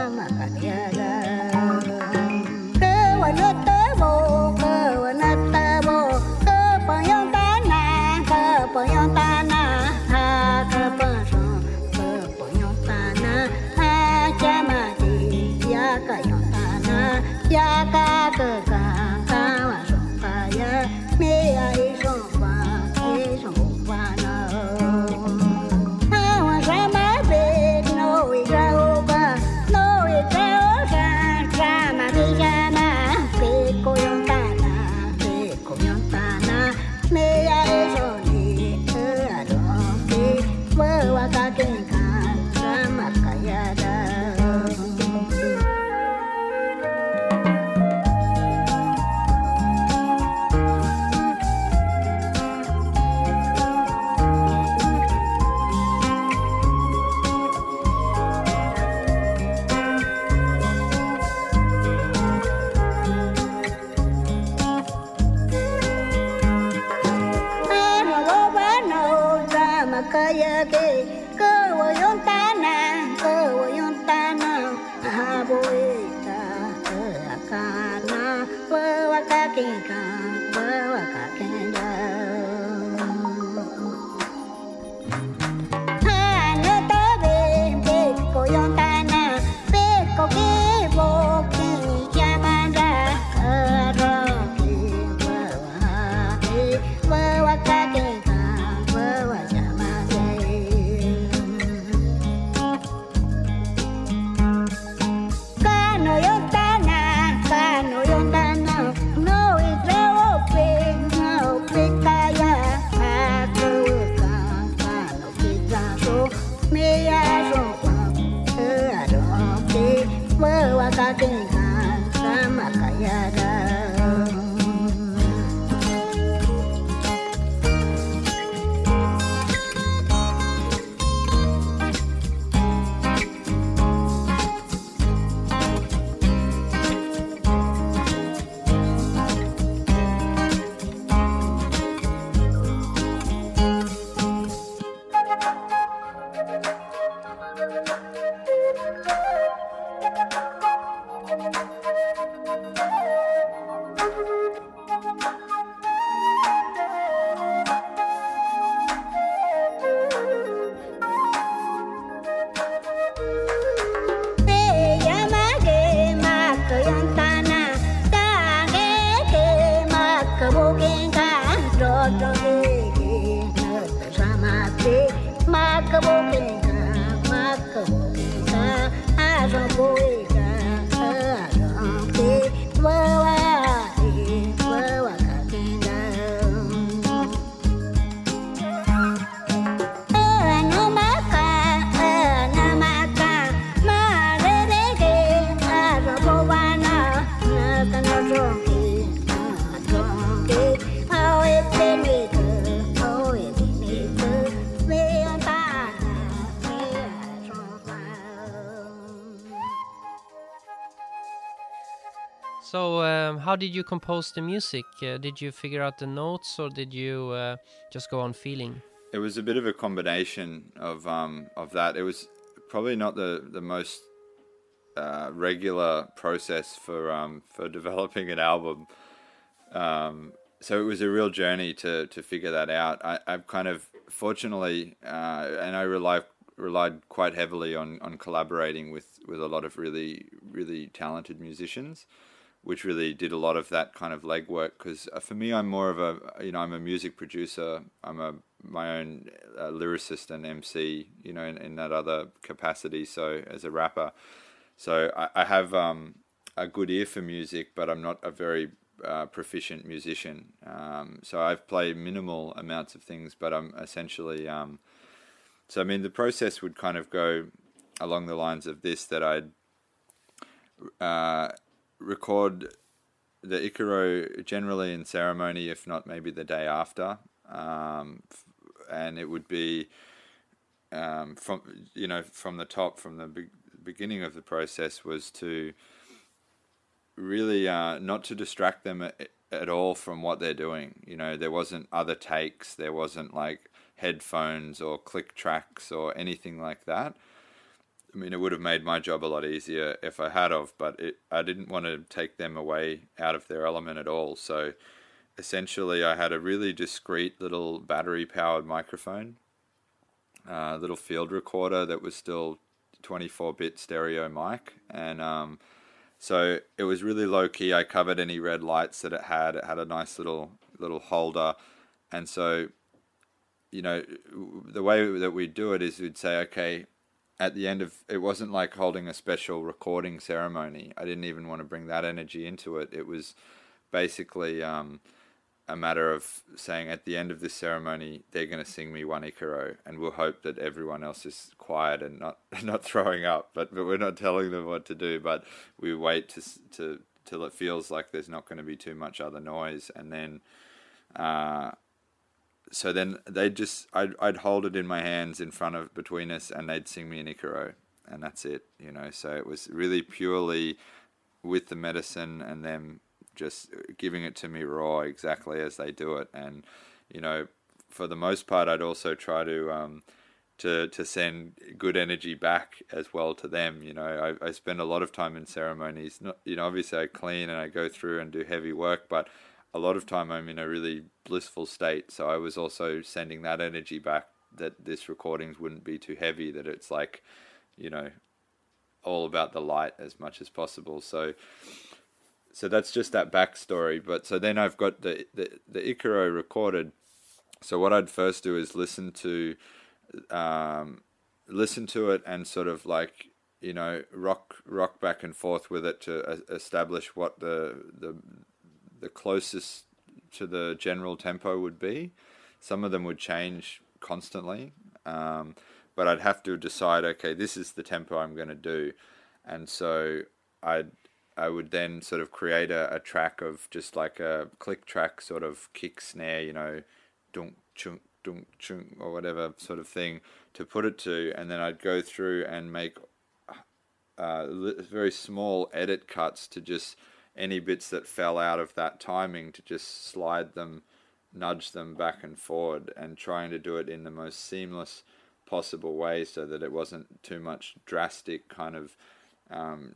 mama pateada. How did you compose the music? Uh, did you figure out the notes, or did you uh, just go on feeling? It was a bit of a combination of um, of that. It was probably not the the most uh, regular process for um, for developing an album. Um, so it was a real journey to to figure that out. I, I've kind of fortunately, uh, and I rely relied quite heavily on on collaborating with with a lot of really really talented musicians which really did a lot of that kind of legwork because uh, for me I'm more of a you know I'm a music producer. I'm a my own uh, lyricist and MC you know in, in, that other capacity so as a rapper. So I, I have um, a good ear for music but I'm not a very uh, proficient musician. Um, so I've played minimal amounts of things but I'm essentially um, so I mean, the process would kind of go along the lines of this: that I'd uh, record the Icaro generally in ceremony, if not maybe the day after, um, and it would be um, from you know from the top, from the be- beginning of the process, was to really uh, not to distract them at, at all from what they're doing. You know, there wasn't other takes, there wasn't like headphones or click tracks or anything like that. I mean, it would have made my job a lot easier if I had of, but it, I didn't want to take them away out of their element at all. So essentially, I had a really discreet little battery powered microphone, a uh, little field recorder that was still 24 bit stereo mic, and um, so it was really low key. I covered any red lights that it had. It had a nice little little holder, and so you know, the way that we do it is we'd say, okay, at the end of it wasn't like holding a special recording ceremony. I didn't even want to bring that energy into it. It was basically um, a matter of saying at the end of this ceremony, they're going to sing me one icaro, and we'll hope that everyone else is quiet and not not throwing up. But but we're not telling them what to do. But we wait to to till it feels like there's not going to be too much other noise, and then. Uh, so then they'd just I'd I'd hold it in my hands in front of between us, and they'd sing me an icaro, and that's it, you know. So it was really purely with the medicine and them just giving it to me raw, exactly as they do it, and you know, for the most part, I'd also try to. Um, to, to send good energy back as well to them. You know, I, I spend a lot of time in ceremonies. Not, you know, obviously I clean and I go through and do heavy work, but a lot of time I'm in a really blissful state. So I was also sending that energy back that this recordings wouldn't be too heavy, that it's like, you know, all about the light as much as possible. So so that's just that backstory. But so then I've got the the, the Icaro recorded. So what I'd first do is listen to um, listen to it and sort of like you know rock rock back and forth with it to establish what the the the closest to the general tempo would be. Some of them would change constantly, um, but I'd have to decide. Okay, this is the tempo I'm going to do, and so I'd I would then sort of create a, a track of just like a click track, sort of kick snare, you know, dunk chunk dunk chunk or whatever sort of thing to put it to, and then I'd go through and make uh, very small edit cuts to just any bits that fell out of that timing to just slide them, nudge them back and forward, and trying to do it in the most seamless possible way so that it wasn't too much drastic kind of um,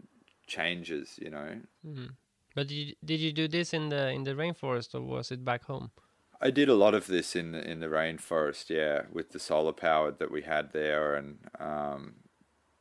changes, you know. Mm-hmm. But did you, did you do this in the in the rainforest or was it back home? I did a lot of this in the in the rainforest, yeah, with the solar powered that we had there, and um,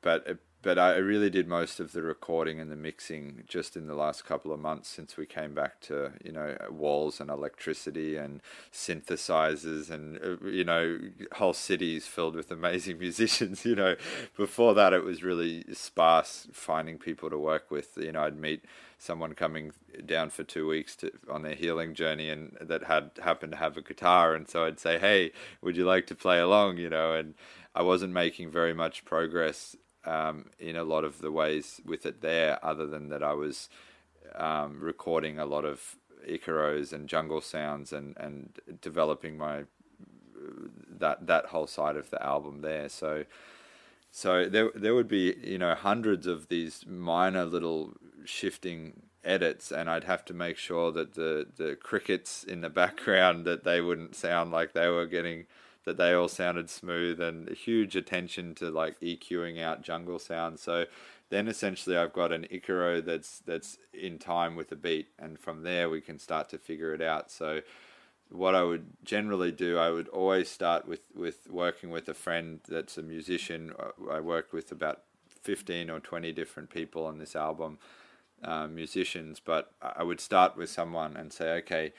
but it, but I really did most of the recording and the mixing just in the last couple of months since we came back to you know walls and electricity and synthesizers and uh, you know whole cities filled with amazing musicians. You know, before that it was really sparse finding people to work with. You know, I'd meet someone coming down for two weeks to, on their healing journey and that had happened to have a guitar, and so I'd say, "Hey, would you like to play along?" You know, and I wasn't making very much progress um, in a lot of the ways with it there, other than that I was um, recording a lot of Icaros and jungle sounds and, and developing my that that whole side of the album there. So so there there would be you know hundreds of these minor little shifting edits, and I'd have to make sure that the the crickets in the background that they wouldn't sound like they were getting that they all sounded smooth and huge attention to like EQing out jungle sounds. So then essentially I've got an Icaro that's that's in time with the beat, and from there we can start to figure it out. So what I would generally do, I would always start with with working with a friend that's a musician. I worked with about fifteen or twenty different people on this album, uh, musicians, but I would start with someone and say, okay,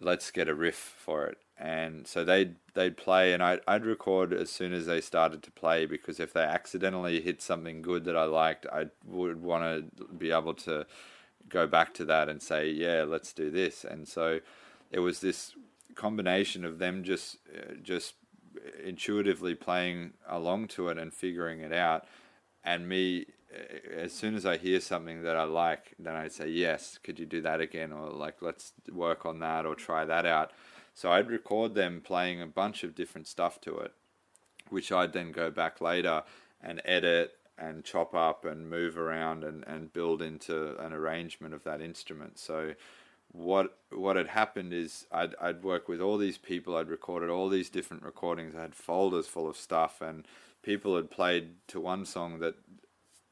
let's get a riff for it. And so they'd they'd play, and I'd I'd record as soon as they started to play because if they accidentally hit something good that I liked, I would want to be able to go back to that and say, yeah, let's do this. And so it was this combination of them just just intuitively playing along to it and figuring it out, and me as soon as I hear something that I like, then I say yes. Could you do that again, or like let's work on that, or try that out. So I'd record them playing a bunch of different stuff to it, which I'd then go back later and edit and chop up and move around and, and build into an arrangement of that instrument. So what what had happened is I'd I'd work with all these people. I'd recorded all these different recordings. I had folders full of stuff, and people had played to one song that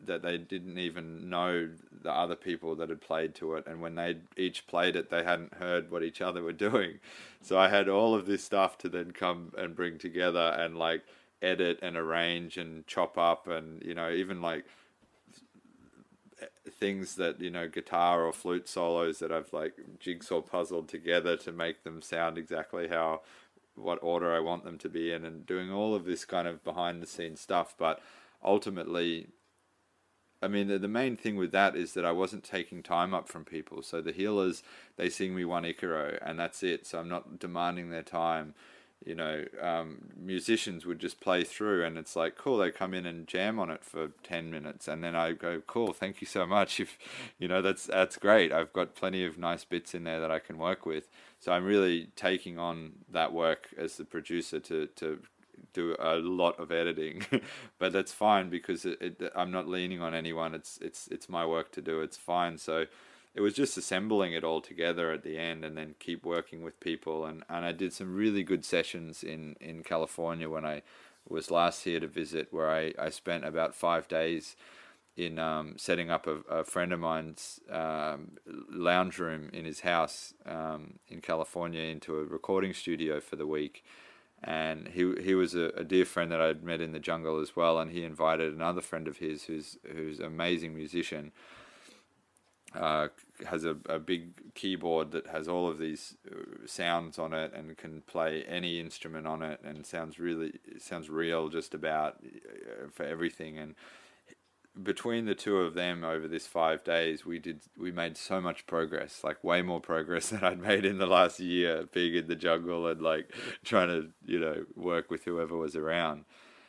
that they didn't even know the other people that had played to it. And when they each played it they hadn't heard what each other were doing. So i had all of this stuff to then come and bring together and like edit and arrange and chop up and you know even like things that you know guitar or flute solos that I've like jigsaw puzzled together to make them sound exactly how what order I want them to be in and doing all of this kind of behind the scenes stuff. But ultimately I mean, the, the main thing with that is that I wasn't taking time up from people. So the healers, they sing me one Icaro, and that's it. So I'm not demanding their time. You know, um, musicians would just play through, and it's like, cool. They come in and jam on it for ten minutes, and then I go, cool. Thank you so much. If you know, that's that's great. I've got plenty of nice bits in there that I can work with. So I'm really taking on that work as the producer to to do a lot of editing, but that's fine because it, it, I'm not leaning on anyone. It's it's it's my work to do. It's fine. So it was just assembling it all together at the end, and then keep working with people. And, and I did some really good sessions in in California when I was last here to visit, where I I spent about five days in um, setting up a, a, friend of mine's um, lounge room in his house um, in California into a recording studio for the week and he he was a, a, dear friend that I'd met in the jungle as well, and he invited another friend of his who's who's an amazing musician. Uh, has a, a big keyboard that has all of these uh, sounds on it and can play any instrument on it and sounds really sounds real just about uh, for everything and between the two of them over this five days, we did we made so much progress, like way more progress than I'd made in the last year, being in the jungle and like trying to you know work with whoever was around.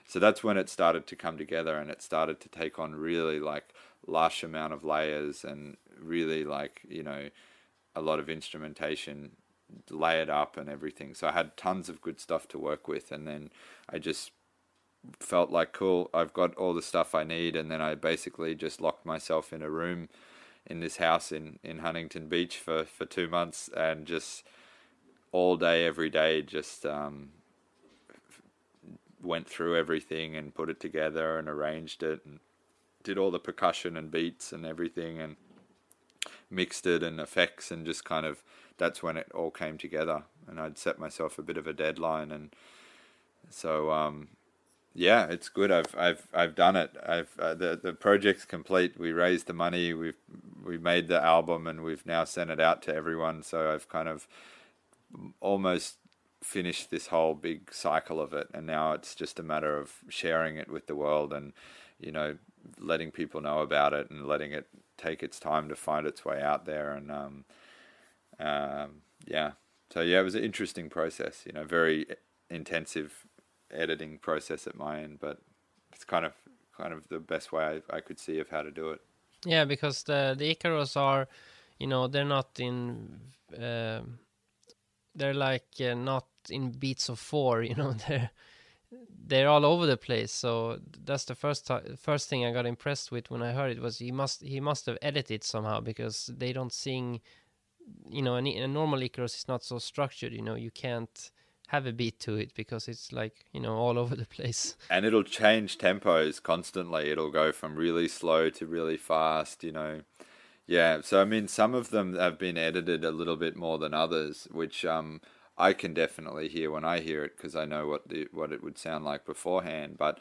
So that's when it started to come together, and it started to take on really like lush amount of layers and really like you know a lot of instrumentation layered up and everything. So I had tons of good stuff to work with, and then I just felt like cool i've got all the stuff i need and then i basically just locked myself in a room in this house in, in huntington beach for, for two months and just all day every day just um, went through everything and put it together and arranged it and did all the percussion and beats and everything and mixed it and effects and just kind of that's when it all came together and I'd set myself a bit of a deadline and so um, yeah, it's good. I've I've I've done it. I've uh, the the project's complete. We raised the money. We've we made the album, and we've now sent it out to everyone. So I've kind of almost finished this whole big cycle of it, and now it's just a matter of sharing it with the world, and you know, letting people know about it, and letting it take its time to find its way out there, and um, um, yeah. So yeah, it was an interesting process. You know, very intensive editing process at my end, but it's kind of kind of the best way I, I could see of how to do it. Yeah, because the the Icaros are, you know, they're not in, uh, they're like uh, not in beats of four. You know, they're they're all over the place. So that's the first ti- first thing I got impressed with when I heard it was he must he must have edited somehow because they don't sing. You know, an, a normal Icaros is not so structured. You know, you can't have a beat to it because it's like you know all over the place. and it'll change tempos constantly. It'll go from really slow to really fast, you know. Yeah, so I mean, some of them have been edited a little bit more than others, which um, I can definitely hear when I hear it because I know what the what it would sound like beforehand. But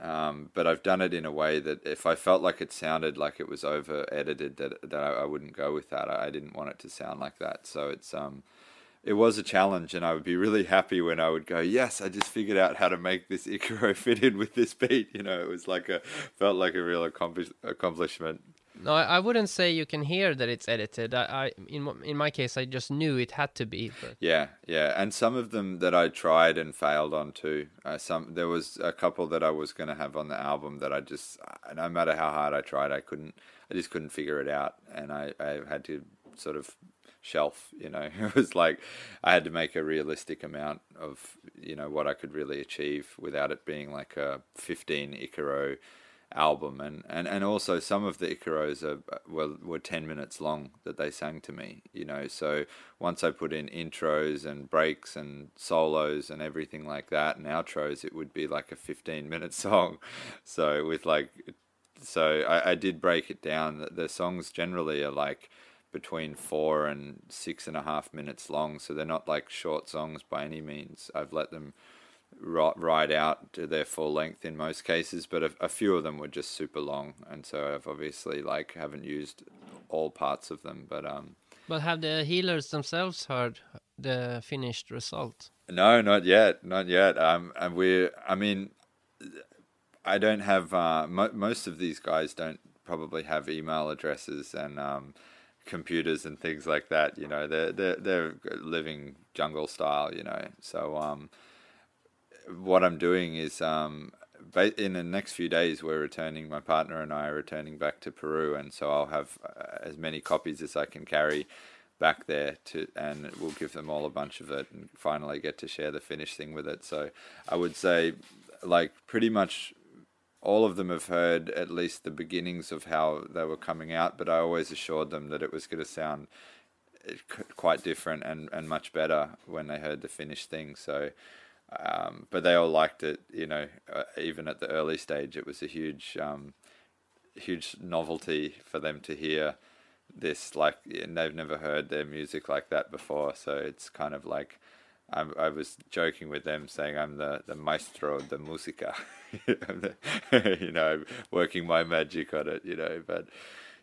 um, but I've done it in a way that if I felt like it sounded like it was over edited, that that I, I wouldn't go with that. I, I didn't want it to sound like that. So it's um, it was a challenge, and I would be really happy when I would go, yes, I just figured out how to make this Icaro fit in with this beat. You know, it was like a felt like a real accomplish, accomplishment. No, I, I wouldn't say you can hear that it's edited. I, I in in my case, I just knew it had to be. But Yeah, yeah, and some of them that I tried and failed on too. Uh, some there was a couple that I was going to have on the album that I just, uh, no matter how hard I tried, I couldn't. I just couldn't figure it out, and I, I had to sort of shelf. You know, it was like I had to make a realistic amount of you know what I could really achieve without it being like a fifteen Icaro album. And, and, and also some of the Icaros are were, were 10 minutes long that they sang to me you know. So once I put in intros and breaks and solos and everything like that and outros it would be like a 15 minute song. So with like so I, I did break it down. The, the songs generally are like between four and six and a half minutes long so they're not like short songs by any means I've let them ri- ride out to their full length in most cases, but a, a few of them were just super long, and so I've obviously like haven't used all parts of them. But um, but have the healers themselves heard the finished result? no, not yet, not yet. Um, and we're, I mean, I don't have uh, mo- most of these guys don't probably have email addresses and um, computers and things like that. You know, they're they're they're living jungle style. You know, so um, what I'm doing is um, in the next few days we're returning. My partner and I are returning back to Peru, and so I'll have uh, as many copies as I can carry back there to, and we'll give them all a bunch of it, and finally get to share the finished thing with it. So I would say, like pretty much all of them have heard at least the beginnings of how they were coming out, but I always assured them that it was going to sound eh, quite different and, and much better when they heard the finished thing. So, um, but they all liked it, you know, uh, even at the early stage, it was a huge, um, huge novelty for them to hear this, like, and they've never heard their music like that before. So it's kind of like, I'm, I was joking with them saying I'm the, the maestro the musica, you know, working my magic on it, you know, but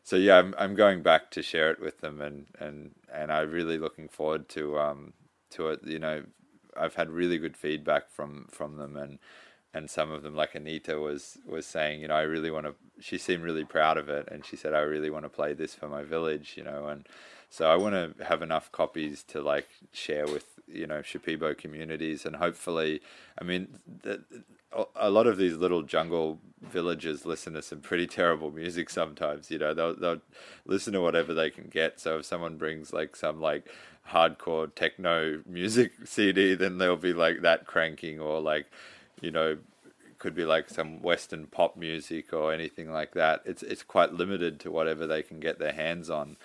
so yeah, I'm I'm going back to share it with them, and and and I'm really looking forward to um to it. You know, I've had really good feedback from from them, and and some of them, like Anita, was was saying, you know, I really want to. She seemed really proud of it, and she said, I really want to play this for my village, you know, and so I want to have enough copies to like share with you know Shipibo communities, and hopefully, I mean, the, a lot of these little jungle villages listen to some pretty terrible music sometimes. You know, they'll they'll listen to whatever they can get. So if someone brings like some like hardcore techno music CD, then they'll be like that cranking or like, you know, could be like some western pop music or anything like that. It's it's quite limited to whatever they can get their hands on.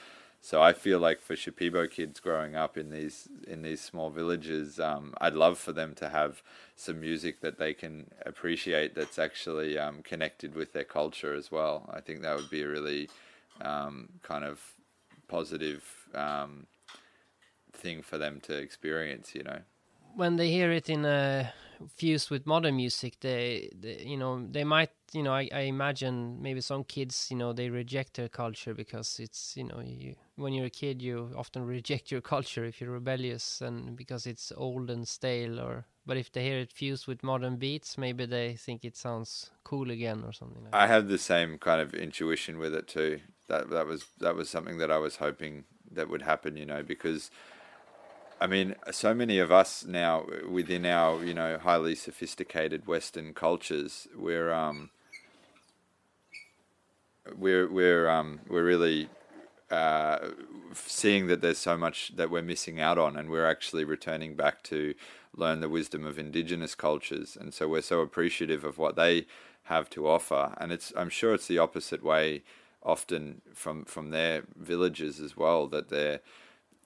So I feel like for Shipibo kids growing up in these in these small villages, um, I'd love for them to have some music that they can appreciate that's actually um, connected with their culture as well. I think that would be a really um, kind of positive um, thing for them to experience. You know. when they hear it in a fused with modern music they, they you know they might you know I, I imagine maybe some kids you know they reject their culture because it's you know you when you're a kid you often reject your culture if you're rebellious and because it's old and stale or but if they hear it fused with modern beats maybe they think it sounds cool again or something like that. I have the same kind of intuition with it too. That that was that was something that I was hoping that would happen, you know, because I mean, so many of us now within our, you know, highly sophisticated Western cultures, we're um we're we're um we're really uh, seeing that there's so much that we're missing out on, and we're actually returning back to learn the wisdom of indigenous cultures, and so we're so appreciative of what they have to offer. And it's I'm sure it's the opposite way often from from their villages as well that they're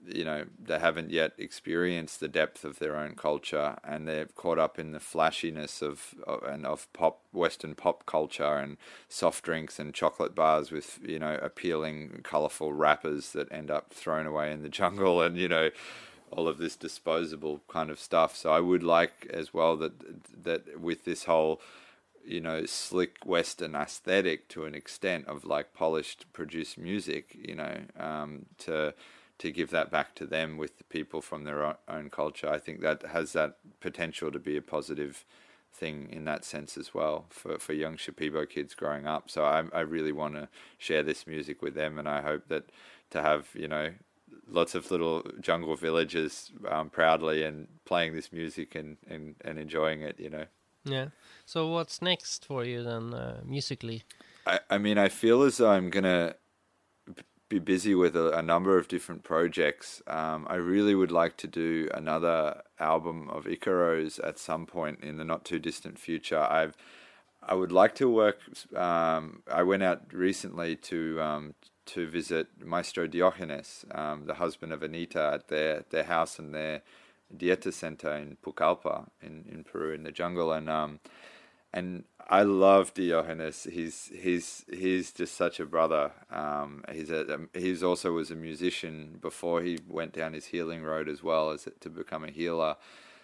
you know they haven't yet experienced the depth of their own culture and they're caught up in the flashiness of, of and of pop western pop culture and soft drinks and chocolate bars with you know appealing colorful wrappers that end up thrown away in the jungle and you know all of this disposable kind of stuff. So i would like as well that that with this whole you know slick western aesthetic to an extent of like polished produced music you know um, to to give that back to them with the people from their own culture. I think that has that potential to be a positive thing in that sense as well for, for young Shipibo kids growing up. So I, I really want to share this music with them, and I hope that to have you know lots of little jungle villages um, proudly and playing this music and, and, and enjoying it. You know. Yeah. So what's next for you then uh, musically? I, I mean, I feel as though I'm gonna be busy with a, a number of different projects. Um, I really would like to do another album of Icaros at some point in the not too distant future. I've I would like to work. Um, I went out recently to um, to visit Maestro Diogenes, um, the husband of Anita, at their their house and their dieta center in Pucallpa in, in Peru in the jungle, and um, and I love Diogenes. He's he's he's just such a brother. Um, he's a he's also was a musician before he went down his healing road as well as to become a healer.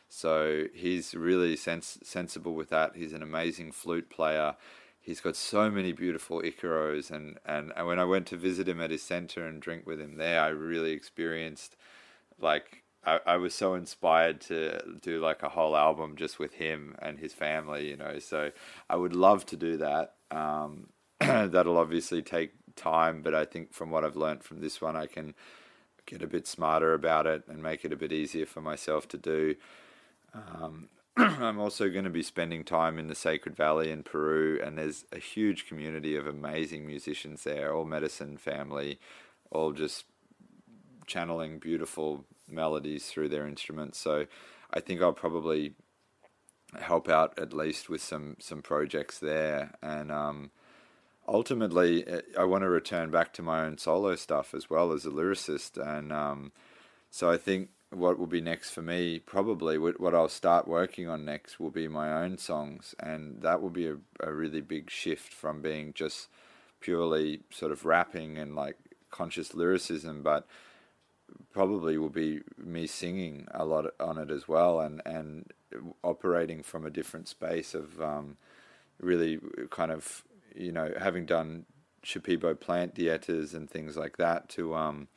So he's really sens- sensible with that. He's an amazing flute player. He's got so many beautiful icaros, and, and, and when I went to visit him at his center and drink with him there, I really experienced like I, I was so inspired to do like a whole album just with him and his family, you know. So I would love to do that. Um, that'll obviously take time, but I think from what I've learned from this one, I can get a bit smarter about it and make it a bit easier for myself to do. Um, I'm also going to be spending time in the Sacred Valley in Peru, and there's a huge community of amazing musicians there, all medicine family, all just channeling beautiful melodies through their instruments. So I think I'll probably help out at least with some some projects there. And um, ultimately I want to return back to my own solo stuff as well as a lyricist. And um, so I think what will be next for me probably what I'll start working on next will be my own songs. And that will be a, a really big shift from being just purely sort of rapping and like conscious lyricism. But probably will be me singing a lot on it as well, and and operating from a different space of um, really kind of you know having done Shipibo plant dietas and things like that to um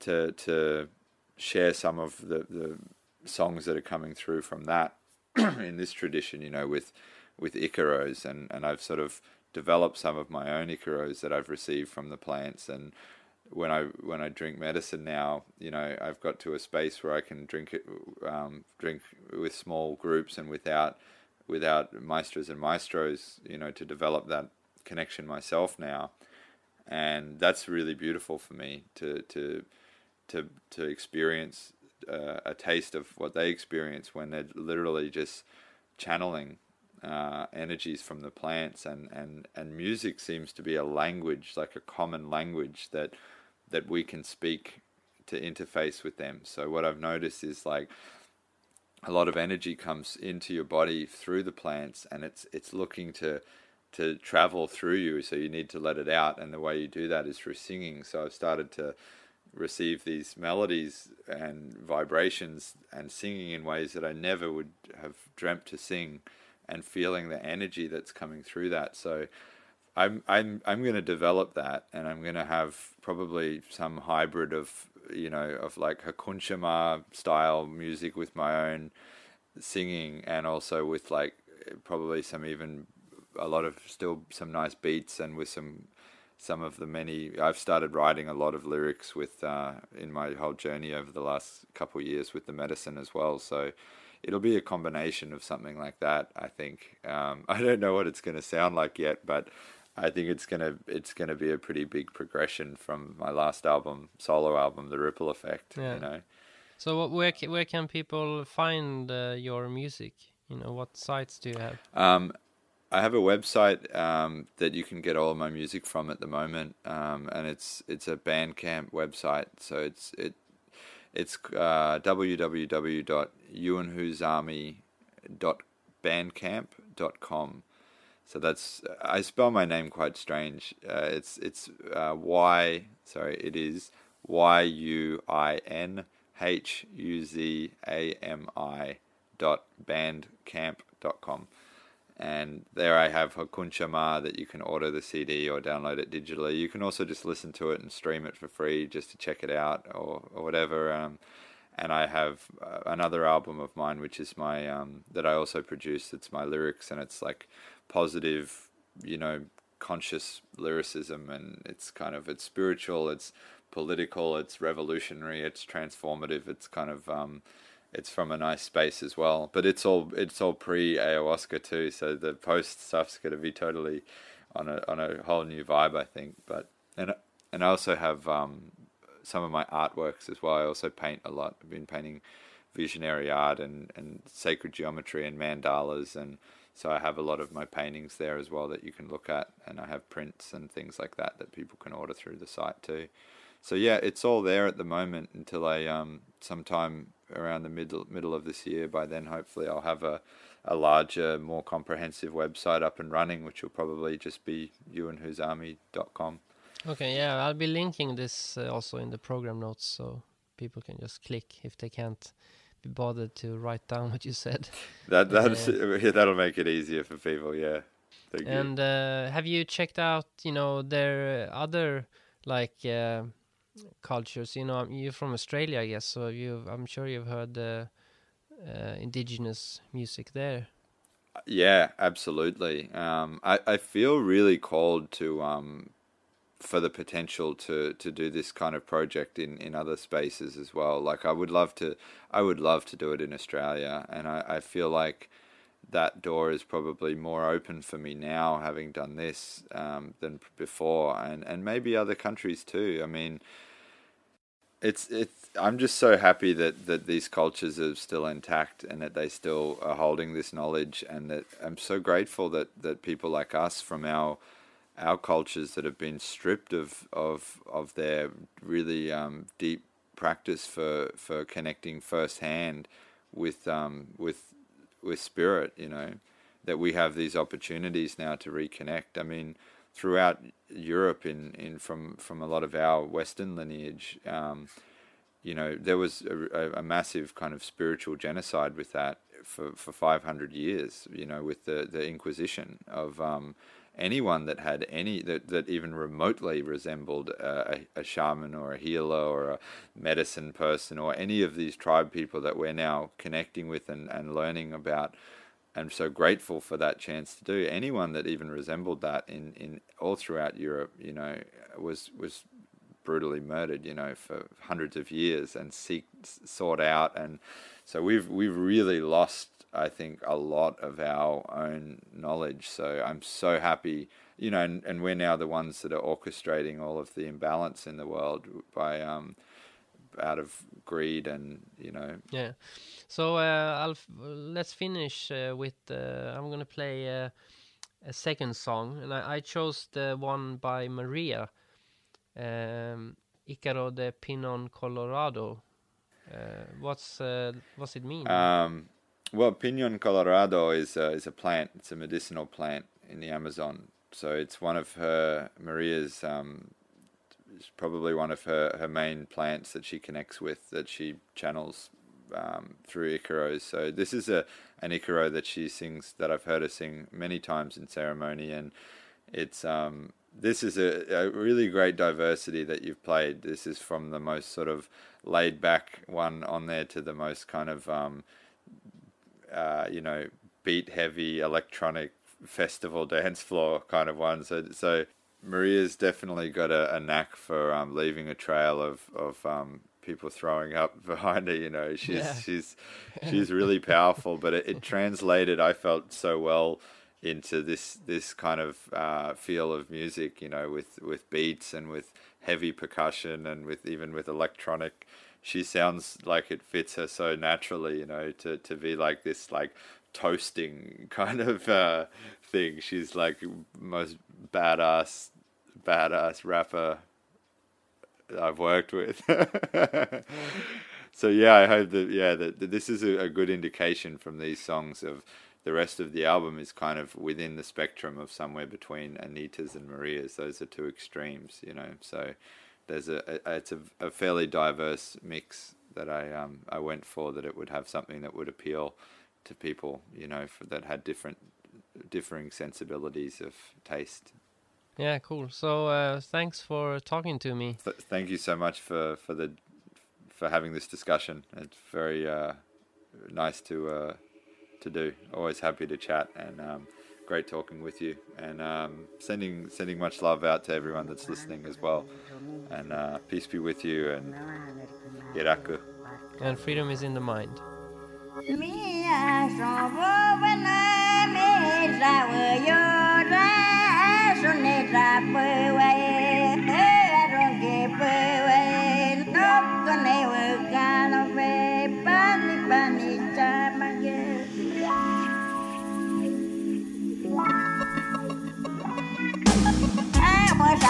to to share some of the the songs that are coming through from that in this tradition, you know, with with Icaros, and and I've sort of developed some of my own Icaros that I've received from the plants and when I when I drink medicine now, you know, I've got to a space where I can drink it, um, drink with small groups and without without maestros and maestros, you know, to develop that connection myself now, and that's really beautiful for me to to to to experience uh, a taste of what they experience when they're literally just channeling uh, energies from the plants. And, and, and music seems to be a language like a common language that that we can speak to interface with them. So what I've noticed is like a lot of energy comes into your body through the plants and it's it's looking to to travel through you so you need to let it out and the way you do that is through singing. So I've started to receive these melodies and vibrations and singing in ways that I never would have dreamt to sing and feeling the energy that's coming through that. So I'm I'm I'm going to develop that, and I'm going to have probably some hybrid of you know of like Hakunchama style music with my own singing, and also with like probably some even a lot of still some nice beats, and with some some of the many I've started writing a lot of lyrics with uh, in my whole journey over the last couple of years with the medicine as well. So it'll be a combination of something like that. I think um, I don't know what it's going to sound like yet, but I think it's gonna it's gonna be a pretty big progression from my last album, solo album, The Ripple Effect. Yeah. You know, So what, where where can people find uh, your music? You know, what sites do you have? um, I have a website um, that you can get all of my music from at the moment, um, and it's it's a Bandcamp website. So it's it it's uh, www.yuinhuzami.bandcamp.com. So that's I spell my name quite strange. Uh, it's it's uh, Y sorry it is Y U I N H U Z A M I dot bandcamp dot com and there I have Hakuncha Ma that you can order the CD or download it digitally. You can also just listen to it and stream it for free just to check it out or, or whatever. Um, and I have uh, another album of mine which is my um, that I also produce. It's my lyrics and it's like positive, you know, conscious lyricism and it's kind of it's spiritual, it's political, it's revolutionary, it's transformative. It's kind of um, it's from a nice space as well. But it's all it's all pre ayahuasca too, so the post stuff's gonna be totally on a on a whole new vibe, I think. But and and I also have um, some of my artworks as well. I also paint a lot. I've been painting visionary art and, and sacred geometry and mandalas and so I have a lot of my paintings there as well that you can look at and I have prints and things like that that people can order through the site too. So yeah, it's all there at the moment until I um sometime around the middle middle of this year. By then, hopefully, I'll have a a larger, more comprehensive website up and running, which will probably just be yuinhuzami.com. Okay, yeah, I'll be linking this uh, also in the program notes so people can just click if they can't be bothered to write down what you said. That that's yeah, that'll make it easier for people. Yeah. Thank you. And uh, have you checked out, you know, their other like uh, cultures? You know, you're from Australia, I guess, so you I'm sure you've heard the uh, indigenous music there. Yeah, absolutely. Um, I, I feel really called to um, for the potential to, to do this kind of project in, in other spaces as well. Like I would love to I would love to do it in Australia and I, I feel like that door is probably more open for me now having done this um, than before and, and maybe other countries too. I mean it's it's I'm just so happy that, that these cultures are still intact and that they still are holding this knowledge and that I'm so grateful that, that people like us from our our cultures that have been stripped of of, of their really um, deep practice for, for connecting firsthand with um, with with spirit, you know, that we have these opportunities now to reconnect. I mean, throughout Europe, in, in from from a lot of our Western lineage, um, you know, there was a, a, massive kind of spiritual genocide with that for, for 500 years, you know, with the, the Inquisition of um, anyone that had any, that, that even remotely resembled a, a, shaman or a healer or a medicine person or any of these tribe people that we're now connecting with and, and learning about. I'm so grateful for that chance to do. Anyone that even resembled that in, in all throughout Europe, you know, was was brutally murdered, you know, for hundreds of years and seek, sought out. And so we've, we've really lost, I think, a lot of our own knowledge. So I'm so happy, you know, and, and we're now the ones that are orchestrating all of the imbalance in the world by, um, out of greed and, you know. Yeah. So uh, I'll f- let's finish uh, with, uh, I'm going to play uh, a second song. And I, I chose the one by Maria um, Icaro de Pinon Colorado. Uh, what's uh, what's it mean? Um, well, Pinon Colorado is a, is a plant. It's a medicinal plant in the Amazon. So it's one of her Maria's. Um, it's probably one of her, her main plants that she connects with that she channels um, through Icaros. So this is a an Icaro that she sings that I've heard her sing many times in ceremony, and it's um, this is a, a, really great diversity that you've played. This is from the most sort of laid back one on there to the most kind of, um, uh, you know, beat heavy electronic festival dance floor kind of one. So, so Maria's definitely got a, a knack for um, leaving a trail of of um, people throwing up behind her. You know, she's Yeah. she's she's really powerful. But it, it translated, I felt so well into this this kind of uh, feel of music, you know, with with beats and with heavy percussion and with even with electronic. She sounds like it fits her so naturally, you know, to to be like this like toasting kind of uh, thing. She's like most badass badass rapper I've worked with. so yeah, I hope that yeah that, that this is a, a, good indication from these songs of the rest of the album is kind of within the spectrum of somewhere between Anita's and Maria's. Those are two extremes, you know. So there's a, a it's a, a, fairly diverse mix that I um I went for that it would have something that would appeal to people, you know, for, that had different differing sensibilities of taste. Yeah, cool. So uh, thanks for talking to me. Th- thank you so much for for the for having this discussion. It's very uh, nice to uh, to do. Always happy to chat and um, great talking with you. And um, sending sending much love out to everyone that's listening as well. And uh, peace be with you and iraku. And freedom is in the mind.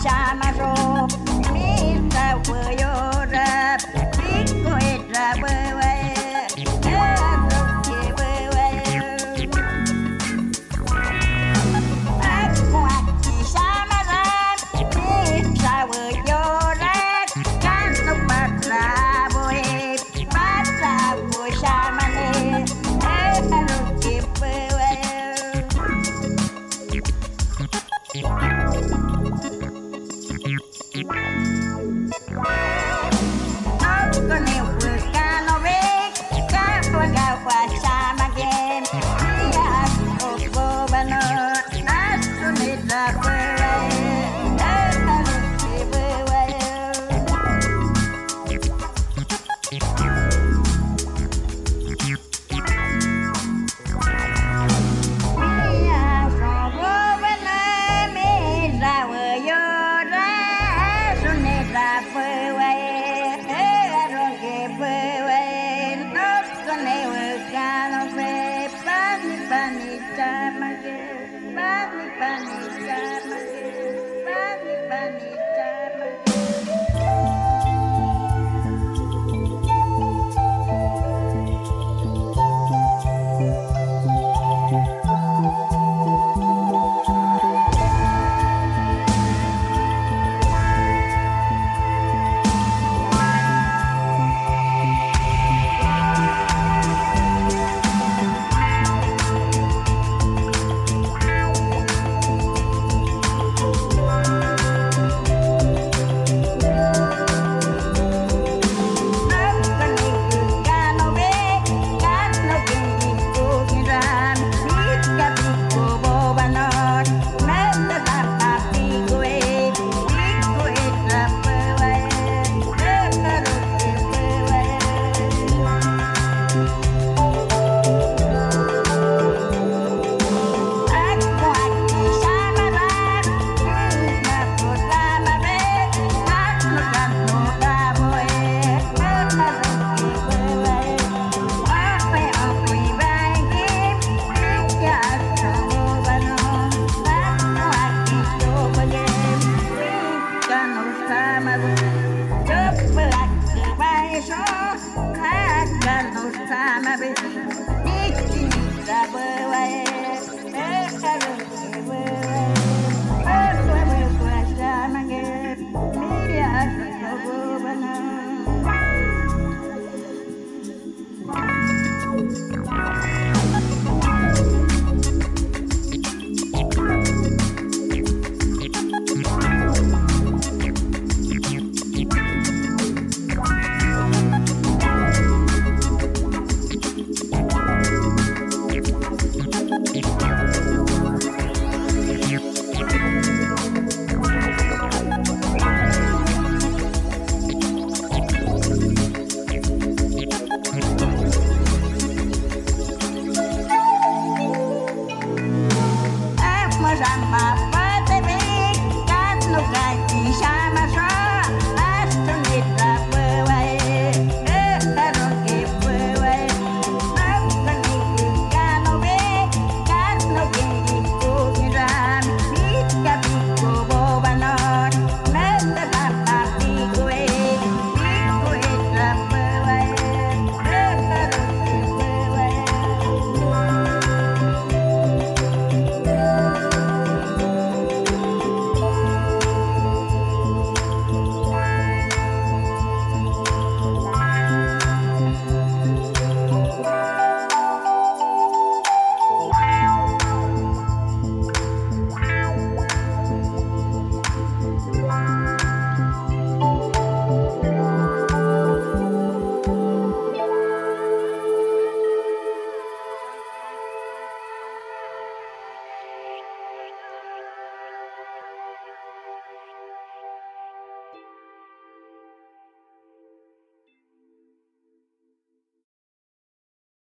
下马酒，明早我又。